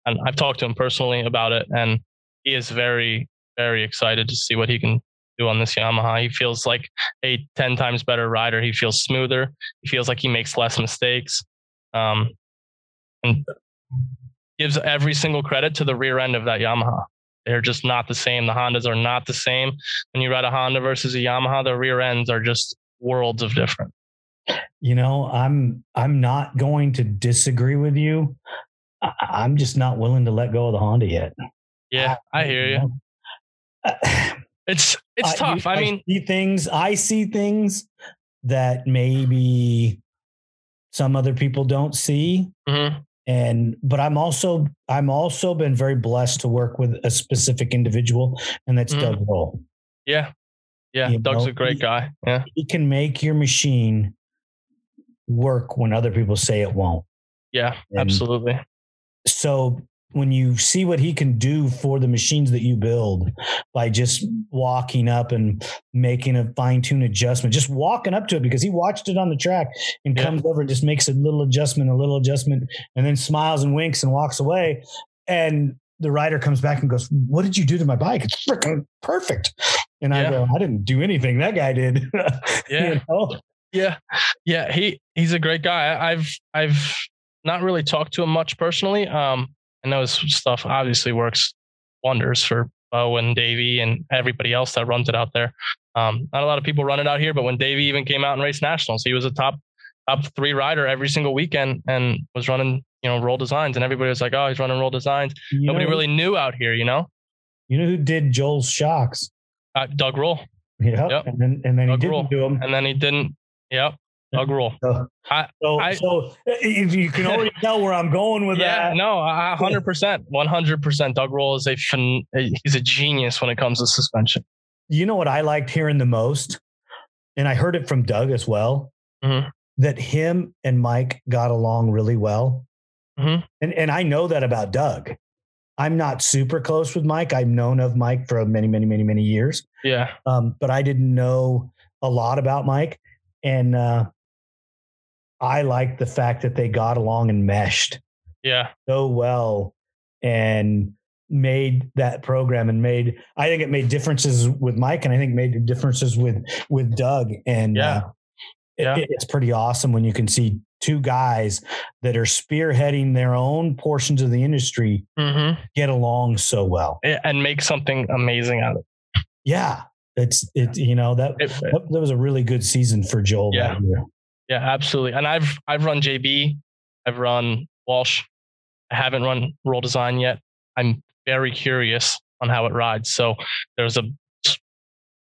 And I've talked to him personally about it. And he is very, very excited to see what he can do on this Yamaha. He feels like a 10 times better rider. He feels smoother. He feels like he makes less mistakes. Um, and gives every single credit to the rear end of that Yamaha. They're just not the same. The Hondas are not the same. When you ride a Honda versus a Yamaha, the rear ends are just worlds of different. You know, I'm I'm not going to disagree with you. I, I'm just not willing to let go of the Honda yet. Yeah, I hear you. It's it's I- tough. I mean, see things. I see things that maybe some other people don't see, mhm, and but I'm also I'm also been very blessed to work with a specific individual, and that's Mhm. Doug Roll. yeah, yeah. You Doug's know, a great he- guy. Yeah, He can make your machine work when other people say it won't. yeah, And- absolutely. so when you see what he can do for the machines that you build by just walking up and making a fine-tune adjustment just walking up to it because he watched it on the track and Yeah. comes over and just makes a little adjustment a little adjustment and then smiles and winks and walks away and the rider comes back and goes what did you do to my bike it's freaking perfect and i go i didn't do anything that guy did (laughs) Yeah. You know? Yeah, yeah. He he's a great guy. I've I've not really talked to him much personally. Um, I those stuff obviously works wonders for Bo and Davey and everybody else that runs it out there. Um, not a lot of people run it out here, but when Davey even came out and raced nationals, he was a top top three rider every single weekend and was running you know roll designs, and everybody was like, oh, he's running roll designs. You Nobody know- really knew out here, you know. you know who did joel's shocks Uh, Doug Roll, yeah Yep. and then and then Doug he didn't do them and then he didn't. Yep, Doug Roll. So, I- so, I- so if you can already (laughs) tell where I'm going with yeah, that. no, hundred percent, one hundred percent. Doug Roll is a fin- he's a genius when it comes to suspension. You know what I liked hearing the most, and I heard it from Doug as well, Mhm. that him and Mike got along really well. Mhm. And and I know that about Doug. I'm not super close with Mike. I've known of Mike for many, many, many, many years, Yeah, um, but I didn't know a lot about Mike. And uh, I liked the fact that they got along and meshed. yeah, so well and made that program and made I think it made differences with Mike and I think made differences with with Doug and Yeah. uh, it- it's pretty awesome when you can see two guys that are spearheading their own portions of the industry hmm get along so well. and make something amazing out of it. Yeah, it's it you know that it. that, that was a really good season for Joel Yeah. Yeah, absolutely. And I've I've run JB, I've run Walsh. I haven't run Roll Design yet. I'm very curious on how it rides. So there's a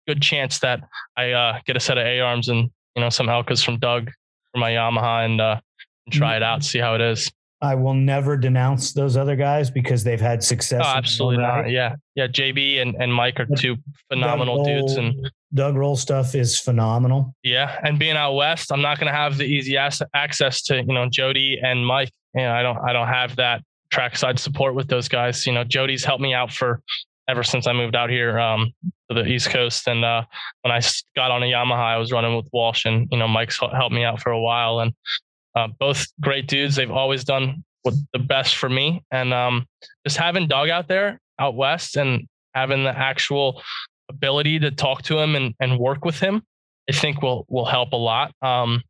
good chance that I uh, get a set of A arms and you know some Elkas from Doug for my Yamaha and, uh, and try it out, see how it is. I will never denounce those other guys because they've had success. Oh, absolutely not. Yeah, yeah. JB and, and Mike are two phenomenal dudes, and Doug roll stuff is phenomenal. Yeah, and being out west, I'm not going to have the easy access to you know Jody and Mike. You know, I don't I don't have that trackside support with those guys. You know, Jody's helped me out for ever since I moved out here um, to the East Coast. And uh, when I got on a Yamaha, I was running with Walsh, and you know Mike's helped me out for a while. And uh, both great dudes. They've always done what the best for me. And um, just having Doug out there out west and having the actual ability to talk to him and, and work with him, I think will will help a lot. Um,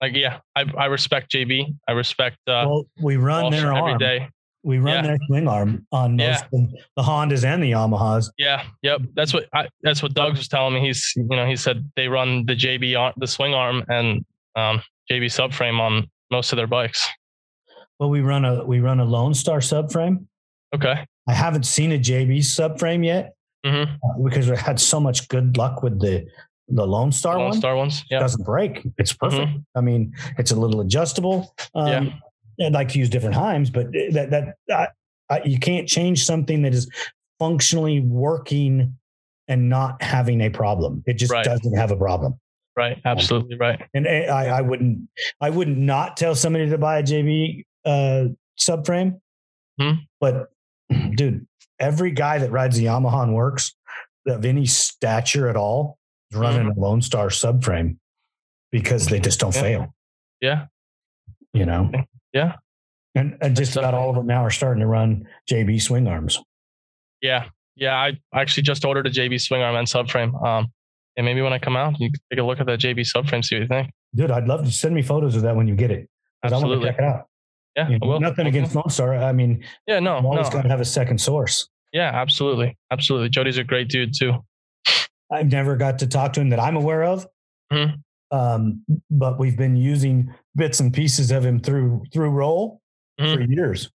like yeah, I, I respect JB. I respect. Uh, well, we run Walsh their arm. day. We run yeah. their swing arm on most yeah. of the Hondas and the Yamahas. Yeah, yep. That's what I, that's what Doug was telling me. He's you know he said they run the JB arm, the swing arm and um, JB subframe on most of their bikes. Well, we run a we run a Lone Star subframe. Okay. I haven't seen a JB subframe yet mm-hmm. uh, because we had so much good luck with the the Lone Star Lone one. Star ones, yeah. It doesn't break. It's perfect. Mm-hmm. I mean, it's a little adjustable. Um, yeah. I'd like to use different heims, but that that uh, uh, you can't change something that is functionally working and not having a problem. It just right. doesn't have a problem. Right. Absolutely right. And I, I wouldn't, I wouldn't not tell somebody to buy a JB uh, subframe. Hmm. But dude, every guy that rides the Yamaha and WORCS of any stature at all is running mm-hmm. a Lone Star subframe because they just don't yeah. fail. Yeah. You know? Yeah. And, and just about all of them now are starting to run JB swing arms. Yeah. Yeah. I actually just ordered a JB swing arm and subframe. Um, and maybe when I come out, you take a look at that JB subframe, see what you think. Dude, I'd love to send me photos of that when you get it. Absolutely. I want to check it out. Yeah, you know, nothing against Lone Star. I mean, yeah, no, I'm always no. got to have a second source. Yeah, absolutely, absolutely. Jody's a great dude too. I've never got to talk to him that I'm aware of, mm-hmm. um, but we've been using bits and pieces of him through through roll mm-hmm. for years.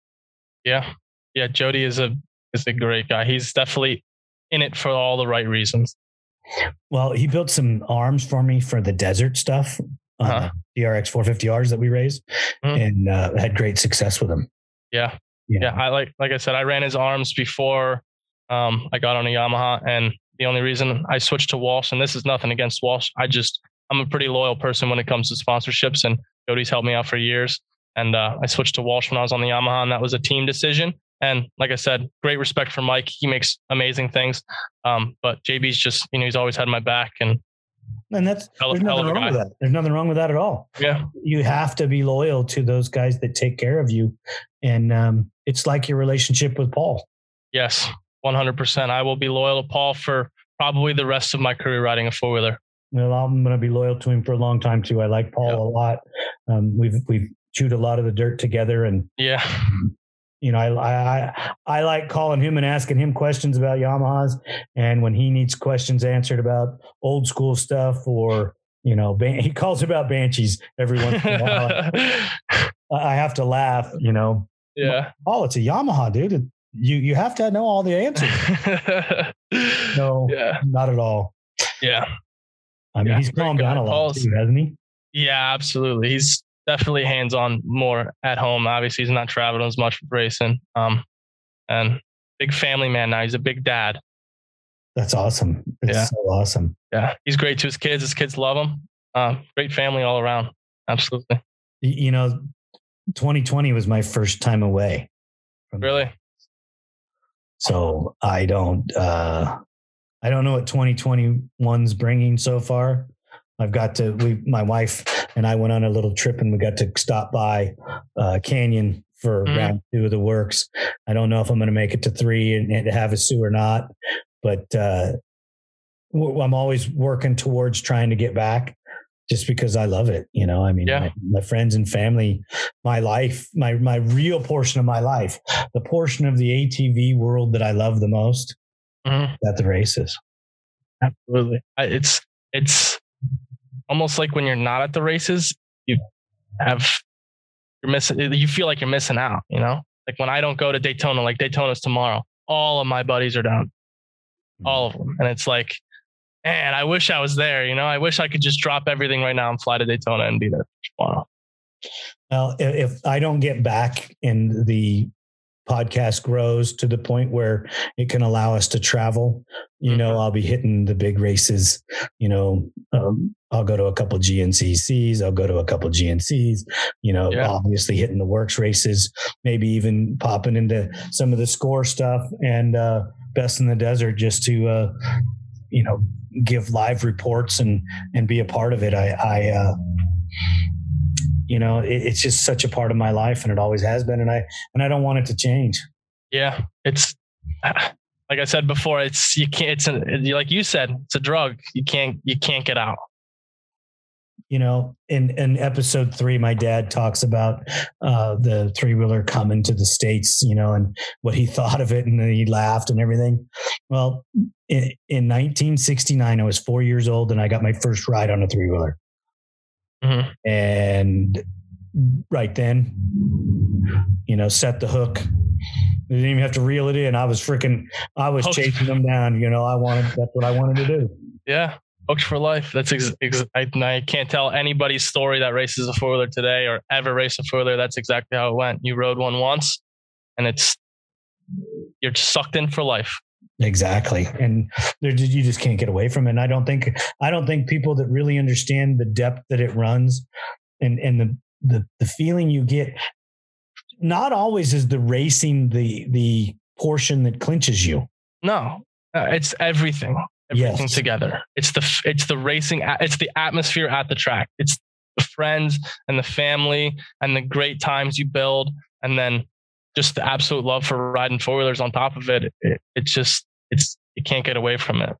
Yeah, yeah. Jody is a is a great guy. He's definitely in it for all the right reasons. Well, he built some arms for me for the desert stuff, uh-huh. uh, TRX 450Rs that we raised, mm-hmm. and uh, had great success with them. Yeah. yeah, I like like I said, I ran his arms before um, I got on a Yamaha, and the only reason I switched to Walsh, and this is nothing against Walsh, I just I'm a pretty loyal person when it comes to sponsorships, and Jody's helped me out for years. And uh, I switched to Walsh when I was on the Yamaha, and that was a team decision. And like I said, great respect for Mike. He makes amazing things. Um, but JB's just, you know, he's always had my back and and that's hell, there's nothing wrong guy. with that. There's nothing wrong with that at all. Yeah. You have to be loyal to those guys that take care of you. And um, it's like your relationship with Paul. Yes, 100%. I will be loyal to Paul for probably the rest of my career riding a four wheeler. Well, I'm going to be loyal to him for a long time too. I like Paul a lot. Um, we've we've chewed a lot of the dirt together, and yeah, you know, I, I, I like calling him and asking him questions about Yamahas. And when he needs questions answered about old school stuff or, you know, he calls about Banshees every once in a while. I have to (laughs) laugh, you know. Yeah. Oh, it's a Yamaha, dude. You, you have to know all the answers. (laughs) no, yeah. not at all. Yeah. I mean, yeah. he's calmed down a lot too, hasn't he? Yeah, absolutely. He's definitely hands on more at home. Obviously, he's not traveling as much with racing. Um, and big family man now. He's a big dad. That's awesome. It's yeah. so awesome. Yeah. He's great to his kids. His kids love him. Uh, great family all around. Absolutely. You know, 2020 was my first time away. Really? So I don't, uh, I don't know what 2021's bringing so far. I've got to, we, my wife and I went on a little trip and we got to stop by uh, Canyon for mm-hmm. round two of the WORCS. I don't know if I'm going to make it to three and, and have a Havasu or not, but uh, I'm always working towards trying to get back just because I love it. You know, I mean, yeah. my, my, friends and family, my life, my, my real portion of my life, the portion of the ATV world that I love the most at the races. Absolutely. It's, it's, almost like when you're not at the races, you have you're missing. You feel like you're missing out. You know, like when I don't go to Daytona, like Daytona's tomorrow. All of my buddies are down. all of them. And it's like, man, I wish I was there. You know, I wish I could just drop everything right now and fly to Daytona and be there tomorrow. Well, if, if I don't get back in the podcast grows to the point where it can allow us to travel, you know, Mhm. I'll be hitting the big races. You know, um, I'll go to a couple GNCCs. I'll go to a couple GNCs. You know, Yeah. obviously hitting the WORCS races, maybe even popping into some of the score stuff and uh, best in the desert just to, uh, you know, give live reports and and be a part of it. I, I uh, you know, it, it's just such a part of my life, and it always has been, and I and I don't want it to change. Yeah. It's (sighs) like I said before, it's, you can't, it's, a, like you said, it's a drug. You can't, you can't get out. you know in in episode three my dad talks about uh the three wheeler coming to the states you know and what he (laughs) thought of it and he laughed and everything well in, in 1969 i was four years old and i got my first ride on a three Mhm. and right then you know set the hook they didn't even have to reel it in i was freaking i was Oh. chasing them down you know i wanted that's what i wanted to do Yeah. Hooked for life. That's ex- ex- I, I can't tell anybody's story that races a four wheeler today or ever raced a four wheeler. That's exactly how it went. You rode one once and it's, you're sucked in for life. Exactly, and there, you just can't get away from it. And I don't think I don't think people that really understand the depth that it runs, and and the the the feeling you get. Not always is the racing the the portion that clinches you. No, uh, it's everything, everything Yes. together. It's the it's the racing, it's the atmosphere at the track. It's the friends and the family and the great times you build, and then just the absolute love for riding four wheelers on top of it. it. It's just it's you can't get away from it.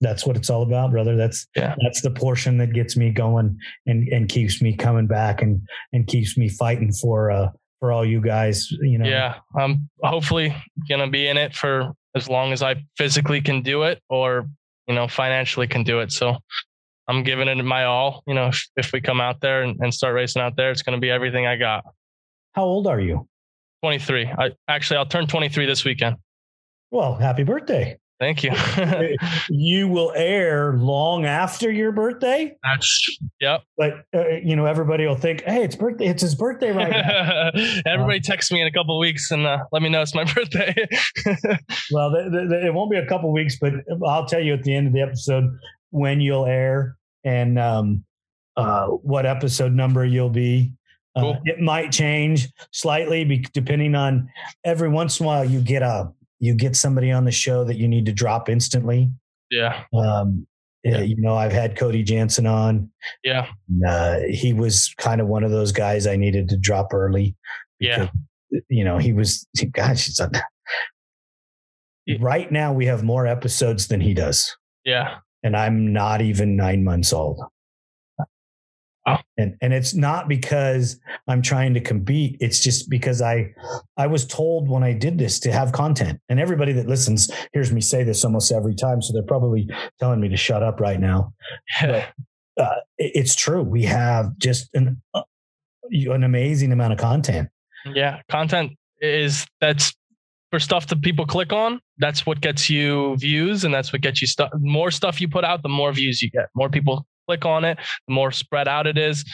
That's what it's all about, brother. That's Yeah. that's the portion that gets me going and and keeps me coming back and and keeps me fighting for uh for all you guys. You know, Yeah, I'm hopefully gonna be in it for as long as I physically can do it, or you know financially can do it. So. I'm giving it my all. You know, if, if we come out there and, and start racing out there, it's going to be everything I got. How old are you? 23. I actually I'll turn 23 this weekend. Well, happy birthday. Thank you. (laughs) you will air long after your birthday, That's yep. but uh, you know everybody will think, "Hey, it's birthday! It's his birthday right now." (laughs) Everybody texts me in a couple of weeks and uh, let me know it's my (laughs) birthday. well, th- th- th- it won't be a couple weeks, but I'll tell you at the end of the episode when you'll air and um, uh, what episode number you'll be. Uh, Cool. It might change slightly be- depending on. Every once in a while, you get a you get somebody on the show that you need to drop instantly. yeah. Um, Yeah. You know, I've had Cody Jansen on. Yeah. uh, he was kind of one of those guys I needed to drop early. Yeah. You know, he was, gosh, it's a, Yeah. right now we have more episodes than he does. Yeah. And I'm not even nine months old. And and it's not because I'm trying to compete. It's just because I I was told when I did this to have content. And everybody that listens hears me say this almost every time. So they're probably telling me to shut up right now. (laughs) uh, it's true. We have just an uh, an amazing amount of content. Yeah, content is that's for stuff that people click on. That's what gets you views, and that's what gets you stuff. More stuff you put out, the more views you get. More people click on it, the more spread out it is.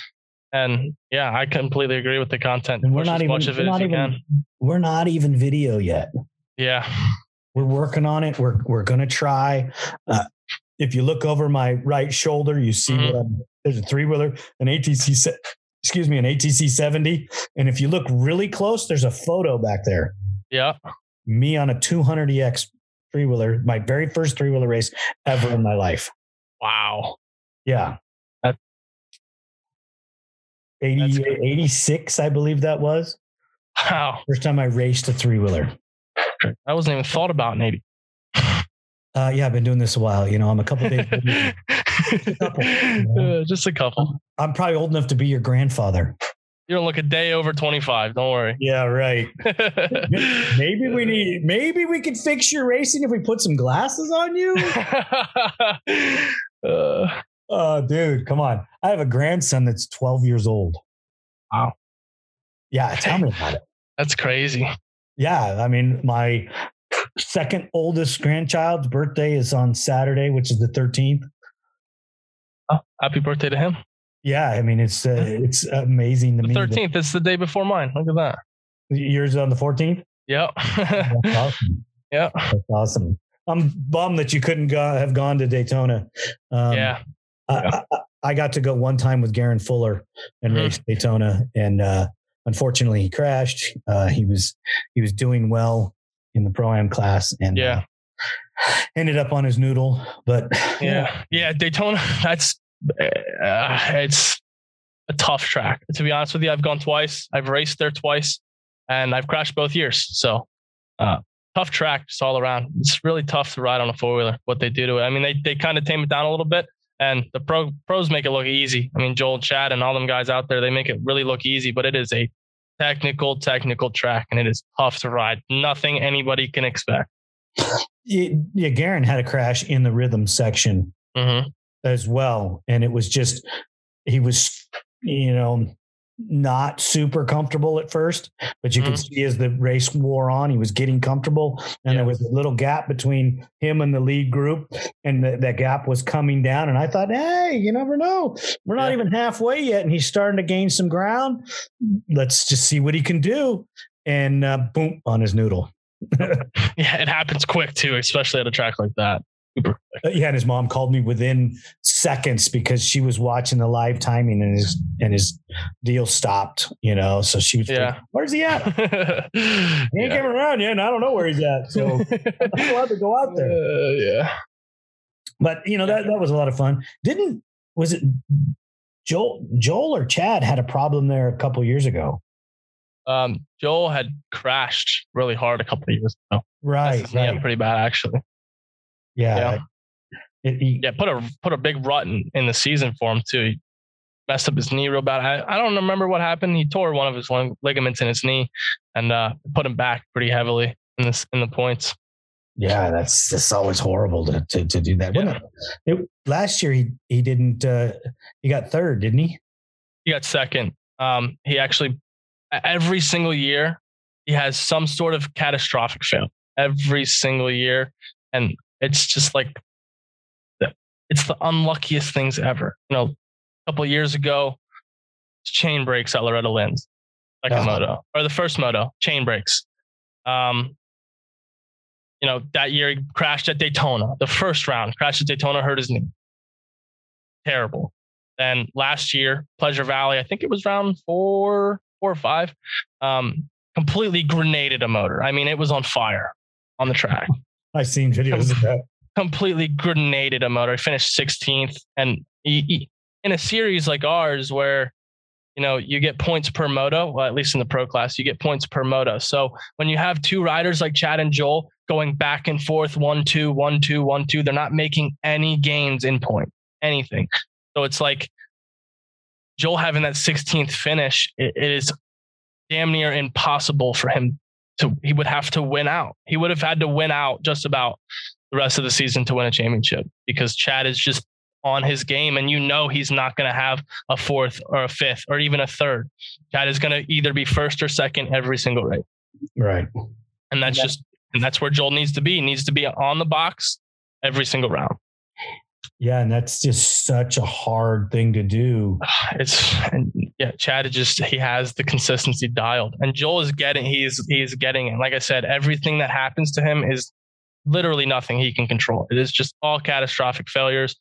And yeah, I completely agree with the content. And we're not as even much of we're it not even we're not even video yet. Yeah, We're working on it. We're we're gonna try. Uh, if you look over my right shoulder, you see Mhm. I'm, there's a three wheeler, an ATC. se- Excuse me, an ATC 70. And if you look really close, there's a photo back there. yeah. Me on a 200EX three wheeler, my very first three wheeler race ever in my life. Wow. Yeah. That- 80, That's 86, I believe that was. Wow. First time I raced a three wheeler. I wasn't even thought about in 80. Uh, yeah, I've been doing this a while. You know, I'm a couple days. couple. (laughs) Uh, just a couple. I'm probably old enough to be your grandfather. You don't look a day over 25. Don't worry. Yeah, right. Maybe we (laughs) need. Maybe we could fix your racing if we put some glasses on you. (laughs) uh, Oh, dude, come on! I have a grandson that's 12 years old. Wow. Yeah, tell me about it. (laughs) that's crazy. Yeah, I mean, my second oldest grandchild's birthday is on Saturday, which is the 13th. Oh, happy birthday to him. Yeah, I mean it's uh, it's amazing to The me. that- thirteenth. It's the day before mine. Look at that. Yours on the 14th. Yep. That's awesome. (laughs) yeah. That's awesome. I'm bummed that you couldn't go, have gone to Daytona. Um, yeah. I, I, I got to go one time with Garen Fuller and Mhm. race Daytona, and uh, unfortunately he crashed. Uh, he was he was doing well in the pro am class, and Yeah. uh, ended up on his noodle. But Yeah. Yeah. Daytona. (laughs) That's uh, it's a tough track. To be honest with you, I've gone twice. I've raced there twice, and I've crashed both years. So, uh, tough track just all around. It's really tough to ride on a four wheeler. What they do to it. I mean, they they kind of tame it down a little bit, and the pro pros make it look easy. I mean, Joel, Chad, and all them guys out there, they make it really look easy, but it is a technical, technical track, and it is tough to ride. Nothing anybody can expect. yeah, yeah, Garen had a crash in the rhythm section hmm as well, and it was just he was you know not super comfortable at first, but you could Mhm. see as the race wore on, he was getting comfortable, and there was a little gap between him and the lead group, and the, that gap was coming down. And I thought, hey, you never know, we're not Yeah. even halfway yet, and he's starting to gain some ground. Let's just see what he can do. And uh, boom, on his noodle. (laughs) Yeah, it happens quick too, especially at a track like that. (laughs) Yeah, and his mom called me within seconds because she was watching the live timing and his and his deal stopped. You know, so she was Yeah. like, "Where's he at? (laughs) He ain't yeah. coming around yet, and I don't know where he's at." So (laughs) I'm allowed to go out there. Uh, yeah. But you know that that was a lot of fun. Didn't was it Joel Joel or Chad had a problem there a couple years ago? Um, Joel had crashed really hard a couple of years ago. Right, Messed me up right. pretty bad actually. Yeah. Yeah. It- he- Yeah, put a put a big rut in, in the season for him too. He messed up his knee real bad. I, I don't remember what happened. He tore one of his lig- ligaments in his knee and uh, put him back pretty heavily in this in the points. Yeah, that's that's always horrible to to, to do that. Yeah. it? It- last year he he didn't uh he got third, didn't he? He got second. Um, he actually every single year he has some sort of catastrophic fail every single year, and it's just like it's the unluckiest things ever. You know, a couple of years ago, chain breaks at Loretta Lynn's, like a Oh. moto or the first moto chain breaks. Um, you know that year he crashed at Daytona, the first round crashed at Daytona, hurt his knee. Terrible. Then last year, Pleasure Valley, I think it was round four, four or five, um, completely grenaded a motor. I mean, it was on fire on the track. I've seen videos of that. Completely grenaded a motor. He finished 16th. And he, he- in a series like ours, where you know you get points per moto, well, at least in the pro class, you get points per moto. So when you have two riders like Chad and Joel going back and forth, one, two, one, two, one, two, they're not making any gains in point, anything. So it's like Joel having that 16th finish, it, it is damn near impossible for him to, he would have to win out. He would have had to win out just about the rest of the season to win a championship because Chad is just on his game and you know he's not going to have a fourth or a fifth or even a third. Chad is going to either be first or second every single race. Right. And that's Yeah. just, and that's where Joel needs to be. He needs to be on the box every single round. Yeah, and that's just such a hard thing to do. (sighs) it's and yeah, Chad just he has the consistency dialed, and Joel is getting he's he's getting it. Like I said, everything that happens to him is literally nothing he can control. It is just all catastrophic failures.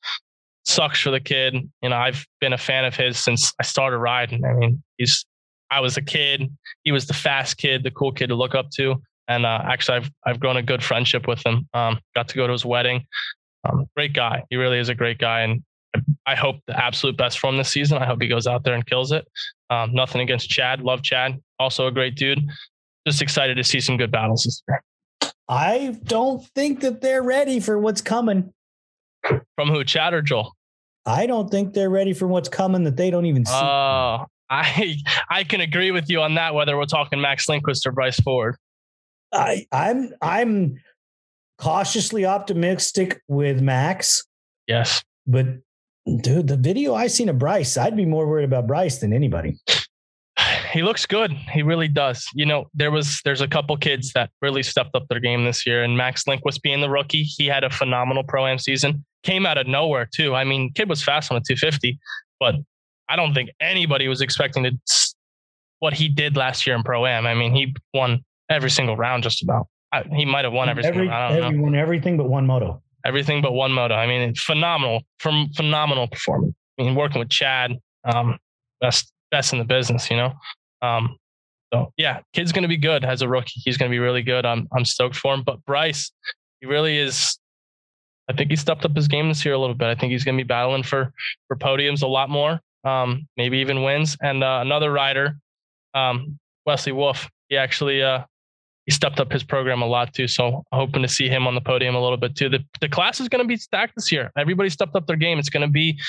Sucks for the kid. You know, I've been a fan of his since I started riding. I mean, he's I was a kid. He was the fast kid, the cool kid to look up to. And uh, actually, I've I've grown a good friendship with him. Um, got to go to his wedding. Um, great guy. He really is a great guy, and I hope the absolute best for him this season. I hope he goes out there and kills it. Um, nothing against Chad. Love Chad. Also a great dude. Just excited to see some good battles this year. I don't think that they're ready for what's coming. From who? Chad or Joel? I don't think they're ready for what's coming that they don't even see. Oh, (laughs) I I can agree with you on that. Whether we're talking Max Lindquist or Bryce Ford. I, I'm I'm cautiously optimistic with Max, Yes. but dude, the video I seen of Bryce, I'd be more worried about Bryce than anybody. (sighs) he looks good. He really does. You know, there was there's a couple kids that really stepped up their game this year, and Max Lindquist being the rookie, he had a phenomenal pro am season. Came out of nowhere too. I mean, kid was fast on a 250, but I don't think anybody was expecting to what he did last year in pro am. I mean, he won every single round just about. I, he might have won every, every single. I don't know. everything but one moto. Everything but one moto. I mean, phenomenal from phenomenal performance. I mean, working with Chad, um, best best in the business, you know. Um, so yeah, kid's gonna be good as a rookie. He's gonna be really good. I'm I'm stoked for him. But Bryce, he really is. I think he stepped up his game this year a little bit. I think he's gonna be battling for for podiums a lot more. Um, maybe even wins. And uh, another rider, um, Wesley Wolf. He actually uh, he stepped up his program a lot too. So hoping to see him on the podium a little bit too. The the class is going to be stacked this year. Everybody stepped up their game. It's going to be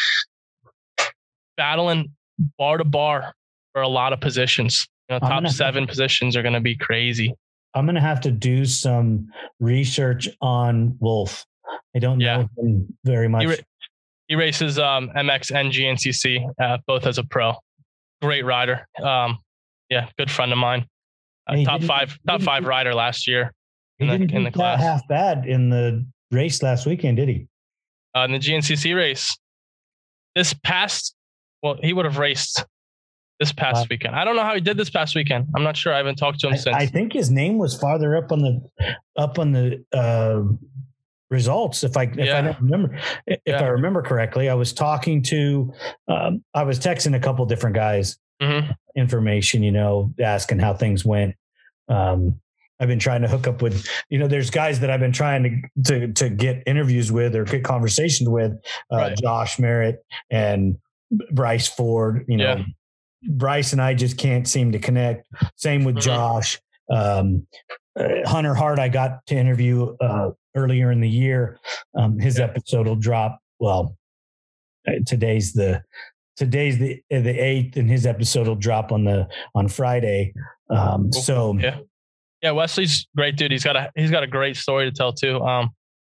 battling bar to bar for a lot of positions. You know, top seven have, positions are going to be crazy. I'm going to have to do some research on Wolf. I don't yeah. know him very much. He, ra- he races um, MX and GNCC uh, both as a pro. Great rider. Um, yeah, good friend of mine. Uh, top five, top five rider last year. In didn't the, in the class. half bad in the race last weekend, did he? Uh, in the GNCC race, this past, well, he would have raced this past uh, weekend. I don't know how he did this past weekend. I'm not sure. I haven't talked to him I, since. I think his name was farther up on the up on the uh, results. If I if yeah. I don't remember if yeah. I remember correctly, I was talking to um, I was texting a couple different guys mm-hmm. information. You know, asking how things went. Um, I've been trying to hook up with, you know, there's guys that I've been trying to to, to get interviews with or get conversations with, uh, right. Josh Merritt and Bryce Ford. You know, yeah. Bryce and I just can't seem to connect. Same with mm-hmm. Josh. Um, uh, Hunter Hart, I got to interview uh, earlier in the year. Um, his yeah. episode will drop. Well, uh, today's the today's the uh, the eighth, and his episode will drop on the on Friday. Um, so yeah, yeah. Wesley's great dude. He's got a he's got a great story to tell too. Um,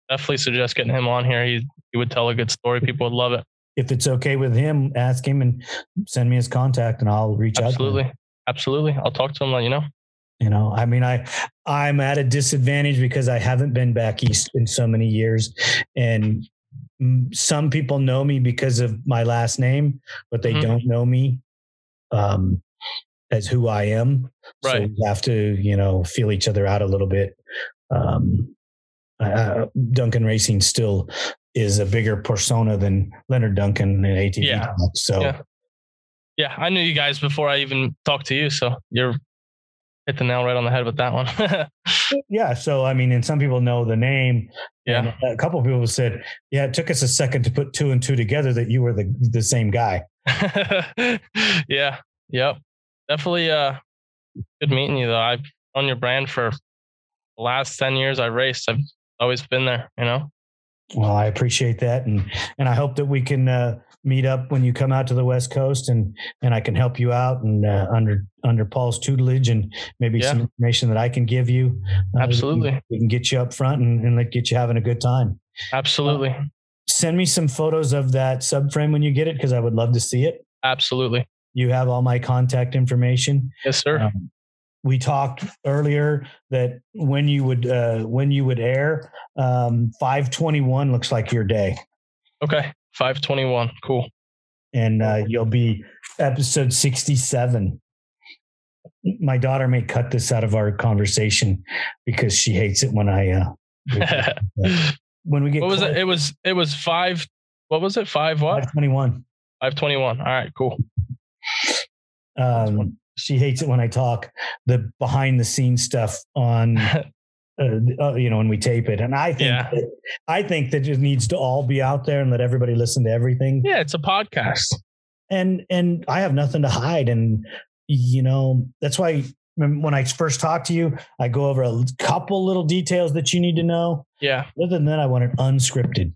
definitely suggest getting him on here. He he would tell a good story. People would love it if it's okay with him, ask him and send me his contact and I'll reach Absolutely. out. Absolutely. Absolutely. I'll talk to him, let you know. You know, I mean, I, I'm at a disadvantage because I haven't been back East in so many years and some people know me because of my last name, but they mm-hmm. don't know me, um, as who I am. Right. So we have to, you know, feel each other out a little bit. Um, uh, Duncan Racing still is a bigger persona than Leonard Duncan and ATV. Yeah. Talk, so yeah. yeah, I knew you guys before I even talked to you. So you're hit the nail right on the head with that one. (laughs) yeah. So I mean, and some people know the name. Yeah. a couple of people said, "Yeah, it took us a second to put two and two together that you were the the same guy." (laughs) yeah. Yep. Definitely. Uh, good meeting you though. I've on your brand for the last ten years. I raced. I've always been there. You know. Well, I appreciate that, and and I hope that we can uh, meet up when you come out to the West Coast, and and I can help you out and uh, under under Paul's tutelage, and maybe yeah. some information that I can give you. Uh, Absolutely, we can, we can, get you up front and, and let get you having a good time. Absolutely. Uh, send me some photos of that subframe when you get it, because I would love to see it. Absolutely. You have all my contact information. Yes, sir. Um, we talked earlier that when you would uh, when you would air um, 521 looks like your day. Okay 521 cool. And uh, you'll be episode 67 my daughter may cut this out of our conversation because she hates it when i uh, (laughs) when we get what was close, it it was it was five what was it? Five what? 521 521 all right cool. Um she hates it when I talk the behind the scenes stuff on, (laughs) uh, uh, you know, when we tape it. And I think, yeah. that, I think that it needs to all be out there and let everybody listen to everything. Yeah, it's a podcast. And and I have nothing to hide, and you know that's why when I first talk to you, I go over a couple little details that you need to know. Yeah. Other than that, I want it unscripted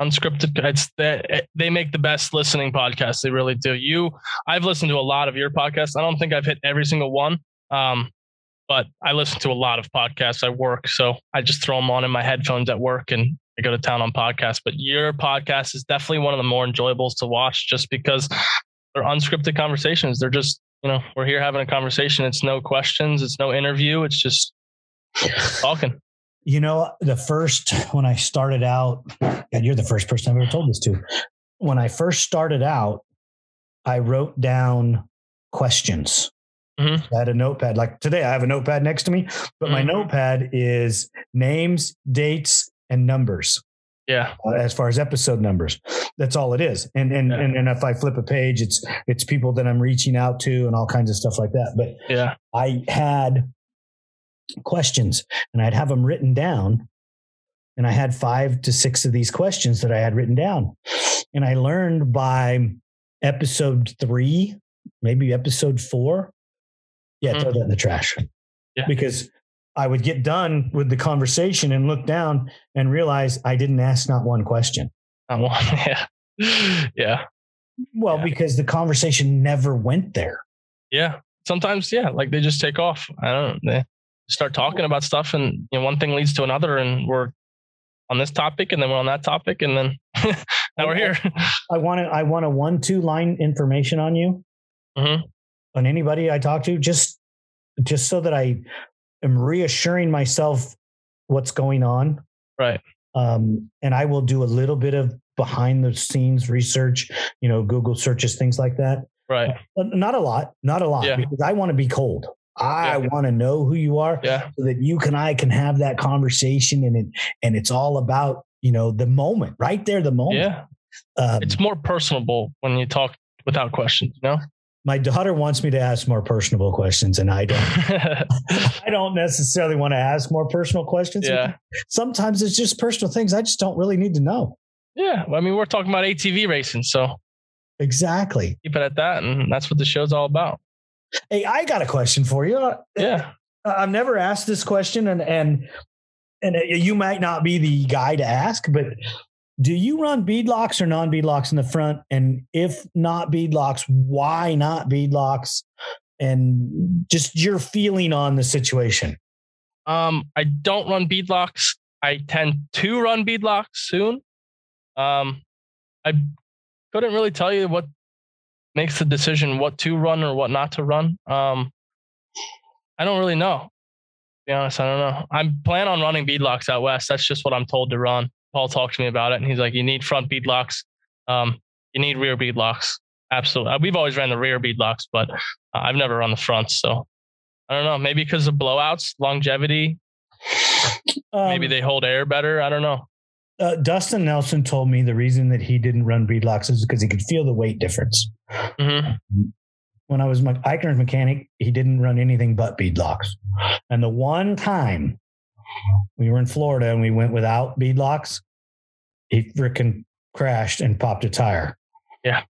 unscripted it's they, they make the best listening podcasts they really do you i've listened to a lot of your podcasts i don't think i've hit every single one um, but i listen to a lot of podcasts i work so i just throw them on in my headphones at work and i go to town on podcasts but your podcast is definitely one of the more enjoyables to watch just because they're unscripted conversations they're just you know, we're here having a conversation. It's no questions. It's no interview. It's just (laughs) talking. You know, the first when I started out, and you're the first person I've ever told this to. When I first started out, I wrote down questions. Mhm. I had a notepad. Like today, I have a notepad next to me, but my Mhm. notepad is names, dates, and numbers. Yeah. uh, as far as episode numbers. That's all it is. And and, Yeah. and and if I flip a page, it's it's people that I'm reaching out to and all kinds of stuff like that. But Yeah. I had questions and I'd have them written down. And I had five to six of these questions that I had written down. And I learned by episode three, maybe episode four. Yeah, throw mm-hmm. that in the trash. Yeah. Because I would get done with the conversation and look down and realize I didn't ask not one question. Not one. (laughs) Yeah. Yeah. Well, Yeah. because the conversation never went there. Yeah. Sometimes, yeah, like they just take off. I don't know. Start talking about stuff and you know, one thing leads to another and we're on this topic and then we're on that topic and then (laughs) now we're here. I want to, I want a one, two line information on you, Mhm. on anybody I talk to, just, just so that I am reassuring myself what's going on. Right. Um, and I will do a little bit of behind the scenes research, you know, Google searches, things like that. Right. But not a lot, not a lot, Yeah. because I want to be cold. I Yeah. want to know who you are. Yeah. so that you and I can have that conversation and it and it's all about you know the moment right there the moment. Yeah. Um, It's more personable when you talk without questions, you know? my daughter wants me to ask more personable questions, and I don't. (laughs) I don't necessarily want to ask more personal questions. yeah. Sometimes it's just personal things I just don't really need to know. Yeah. I mean, we're talking about ATV racing. So Exactly. keep it at that. And that's what the show's all about. Hey, I got a question for you. Uh, Yeah. I've never asked this question, and and and you might not be the guy to ask, but do you run beadlocks or non beadlocks in the front? And if not beadlocks, why not beadlocks? And just your feeling on the situation. Um, I don't run beadlocks. I tend to run beadlocks soon. Um, I couldn't really tell you what makes the decision what to run or what not to run. Um, I don't really know. To be honest, I don't know. I'm plan on running beadlocks out west. That's just what I'm told to run. Paul talked to me about it, and he's like, "You need front beadlocks. Um, you need rear beadlocks. Absolutely. Uh, We've always ran the rear beadlocks, but uh, I've never run the fronts. So I don't know. Maybe because of blowouts, longevity. Maybe Um, they hold air better. I don't know. Uh, Dustin Nelson told me the reason that he didn't run beadlocks is because he could feel the weight difference. hmm when I was my Eichner's mechanic, he didn't run anything but beadlocks. And the one time we were in Florida and we went without beadlocks, he freaking crashed and popped a tire. Yeah.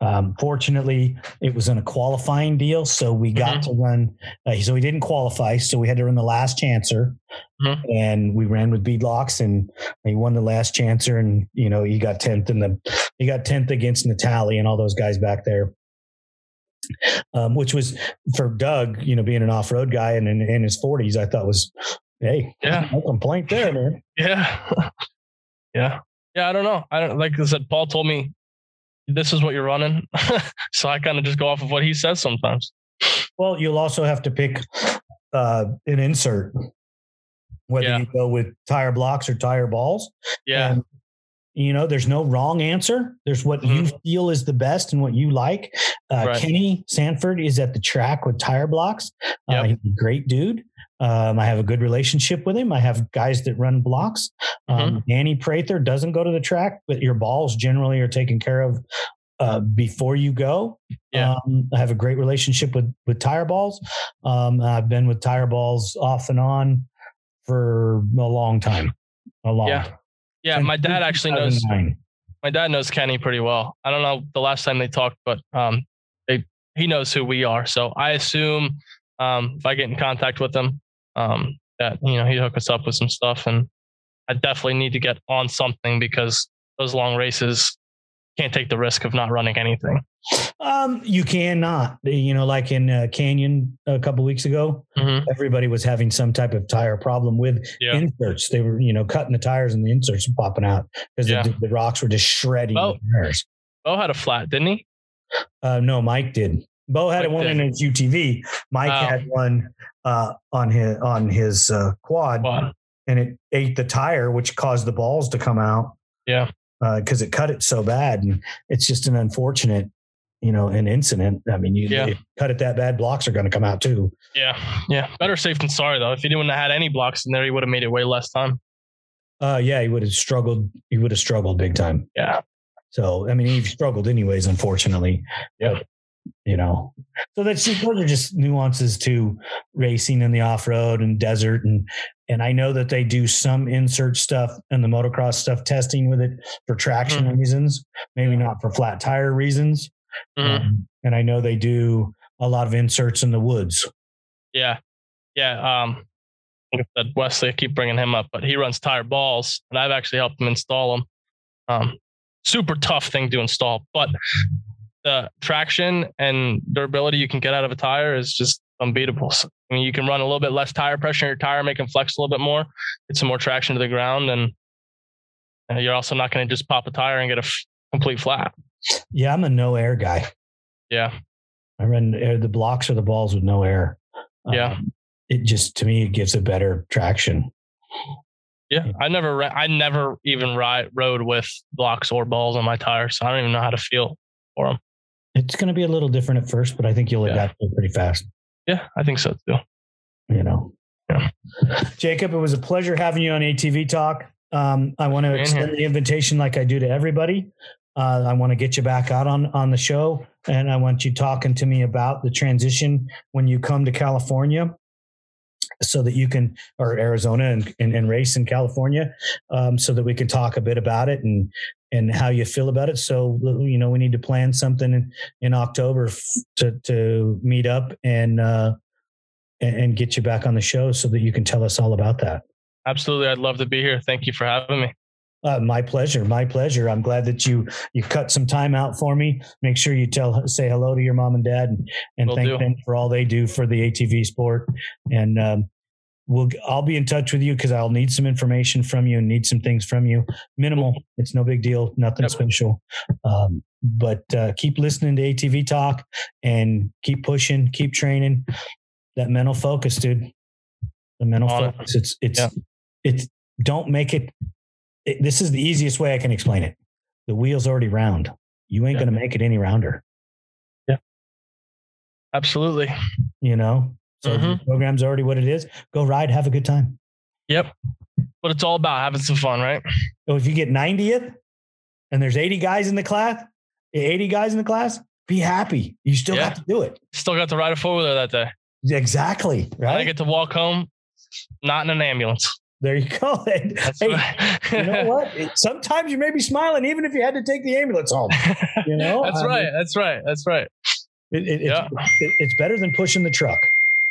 Um, fortunately, it was in a qualifying deal, so we got to run. Uh, so we didn't qualify, so we had to run the last chancer, Mhm. and we ran with beadlocks, and he won the last chancer, and you know he got tenth in the he got tenth against Natali and all those guys back there um, which was for Doug, you know, being an off road guy and in, in his 40s, I thought was, hey, Yeah. no complaint there, man. (laughs) Yeah. (laughs) yeah. Yeah. I don't know. I don't, like I said, Paul told me this is what you're running. (laughs) so I kind of just go off of what he says sometimes. Well, you'll also have to pick uh, an insert, whether Yeah. you go with tire blocks or tire balls. Yeah. And, you know, there's no wrong answer. There's what you feel is the best and what you like. Uh, Mm-hmm. Right. Kenny Sanford is at the track with tire blocks. Uh, he's a great dude. Um, I have a good relationship with him. I have guys that run blocks. Um, Mm-hmm. Danny Prather doesn't go to the track, but your balls generally are taken care of uh, before you go. Yeah. Um, I have a great relationship with with tire balls. Um, I've been with tire balls off and on for a long time. A long. Yeah. time. Yeah. Since My dad actually knows, my dad knows Kenny pretty well. I don't know the last time they talked, but um, they, he knows who we are. So I assume um, if I get in contact with him, um, that, you know, he'd hook us up with some stuff. And I definitely need to get on something because those long races can't take the risk of not running anything. Um, you cannot. You know, like in uh, Canyon a couple weeks ago, Mhm. everybody was having some type of tire problem with Yeah. inserts. They were, you know, cutting the tires and the inserts were popping out because Yeah. the, the rocks were just shredding Oh. Bo had a flat, didn't he? Uh, no, Mike did. Bo had Like one in his UTV. Mike Oh. had one uh, on his on his uh, quad, Quad. and it ate the tire, which caused the balls to come out. Yeah. because it cut it so bad, and it's just an unfortunate, you know, an incident. I mean, you, Yeah. you cut it that bad, blocks are going to come out too. Yeah. Yeah. Better safe than sorry though. If he didn't have had any blocks in there, he would have made it way less time. Uh, yeah, he would have struggled. He would have struggled big time. Yeah. So, I mean, he struggled anyways, unfortunately. Yeah. But, you know, so that's just, those are just nuances to racing in the off road and desert. And, and I know that they do some insert stuff and the motocross stuff testing with it for traction reasons, maybe not for flat tire reasons. Mhm. Um, and I know they do a lot of inserts in the woods. Yeah. Yeah. Um, like I said, Wesley, I keep bringing him up, but he runs tire balls and I've actually helped him install them. Um, super tough thing to install, but the traction and durability you can get out of a tire is just unbeatable. So, I mean, you can run a little bit less tire pressure in your tire, make them flex a little bit more, get some more traction to the ground, and uh, you're also not going to just pop a tire and get a f- complete flat. Yeah, I'm a no air guy. Yeah. I run air, the blocks or the balls with no air. Yeah. Um, it just to me it gives a better traction. Yeah, I never, I never even ride rode with blocks or balls on my tires. So I don't even know how to feel for them. It's going to be a little different at first, but I think you'll Yeah. adapt to it pretty fast. Yeah, I think so too. You know. Yeah. Jacob, it was a pleasure having you on ATV Talk. Um, I want to Being extend here. the invitation like I do to everybody. Uh, I want to get you back out on on the show, and I want you talking to me about the transition when you come to California, so that you can or Arizona and and, and race in California, um, so that we can talk a bit about it and and how you feel about it. So you know we need to plan something in, in October f- to to meet up and uh, and, and get you back on the show so that you can tell us all about that. Absolutely, I'd love to be here. Thank you for having me. Uh, my pleasure. My pleasure. I'm glad that you you cut some time out for me. Make sure you tell say hello to your mom and dad and, and Will thank do. them for all they do for the ATV sport. And um, we'll I'll be in touch with you because I'll need some information from you and need some things from you. Minimal. It's no big deal. Nothing Yep. special. Um, but uh, keep listening to ATV talk and keep pushing. Keep training. That mental focus, dude. The mental it. focus. It's it's Yeah. it's don't make it, it. This is the easiest way I can explain it. The wheel's already round. You ain't going to make it any rounder. Yeah. Absolutely. You know. So the Mhm. program's already what it is. Go ride, have a good time. Yep. But it's all about having some fun, right? So if you get 90th and there's 80 guys in the class, 80 guys in the class, be happy. You still Yeah. have to do it. Still got to ride a four wheeler that day. Exactly. And I get to walk home, not in an ambulance. there you go. (laughs) And, hey, right. you know (laughs) what? It- sometimes you may be smiling even if you had to take the ambulance home. You (laughs) know? That's I right. mean, That's right. That's right. It, it, Yeah. it's, it, it's better than pushing the truck.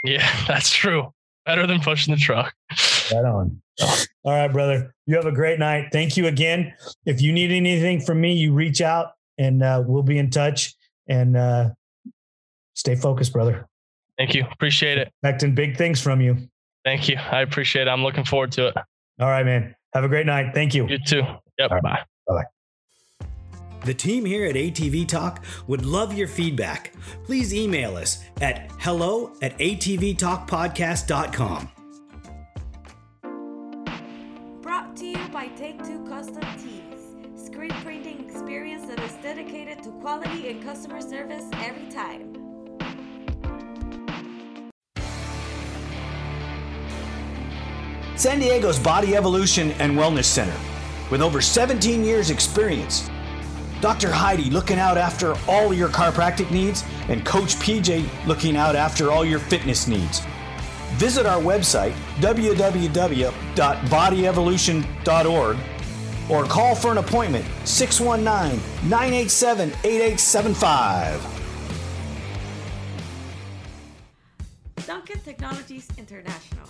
Yeah, (laughs) that's true. Better than pushing the truck. Right on. All right, brother. You have a great night. Thank you again. If you need anything from me, you reach out and uh, we'll be in touch. And uh, stay focused, brother. Thank you. Appreciate it. Expecting big things from you. Thank you. I appreciate it. I'm looking forward to it. All right, man. Have a great night. Thank you. You too. Yep. Right. Bye. The team here at ATV Talk would love your feedback. Please email us at hello at atvtalkpodcast.com. Brought to you by Take Two Custom Tees. Screen printing experience that is dedicated to quality and customer service every time. San Diego's Body Evolution and Wellness Center. With over 17 years' experience, Dr. Heidi looking out after all your chiropractic needs, and Coach PJ looking out after all your fitness needs. Visit our website, www.bodyevolution.org, or call for an appointment 619 987 8875. Duncan Technologies International.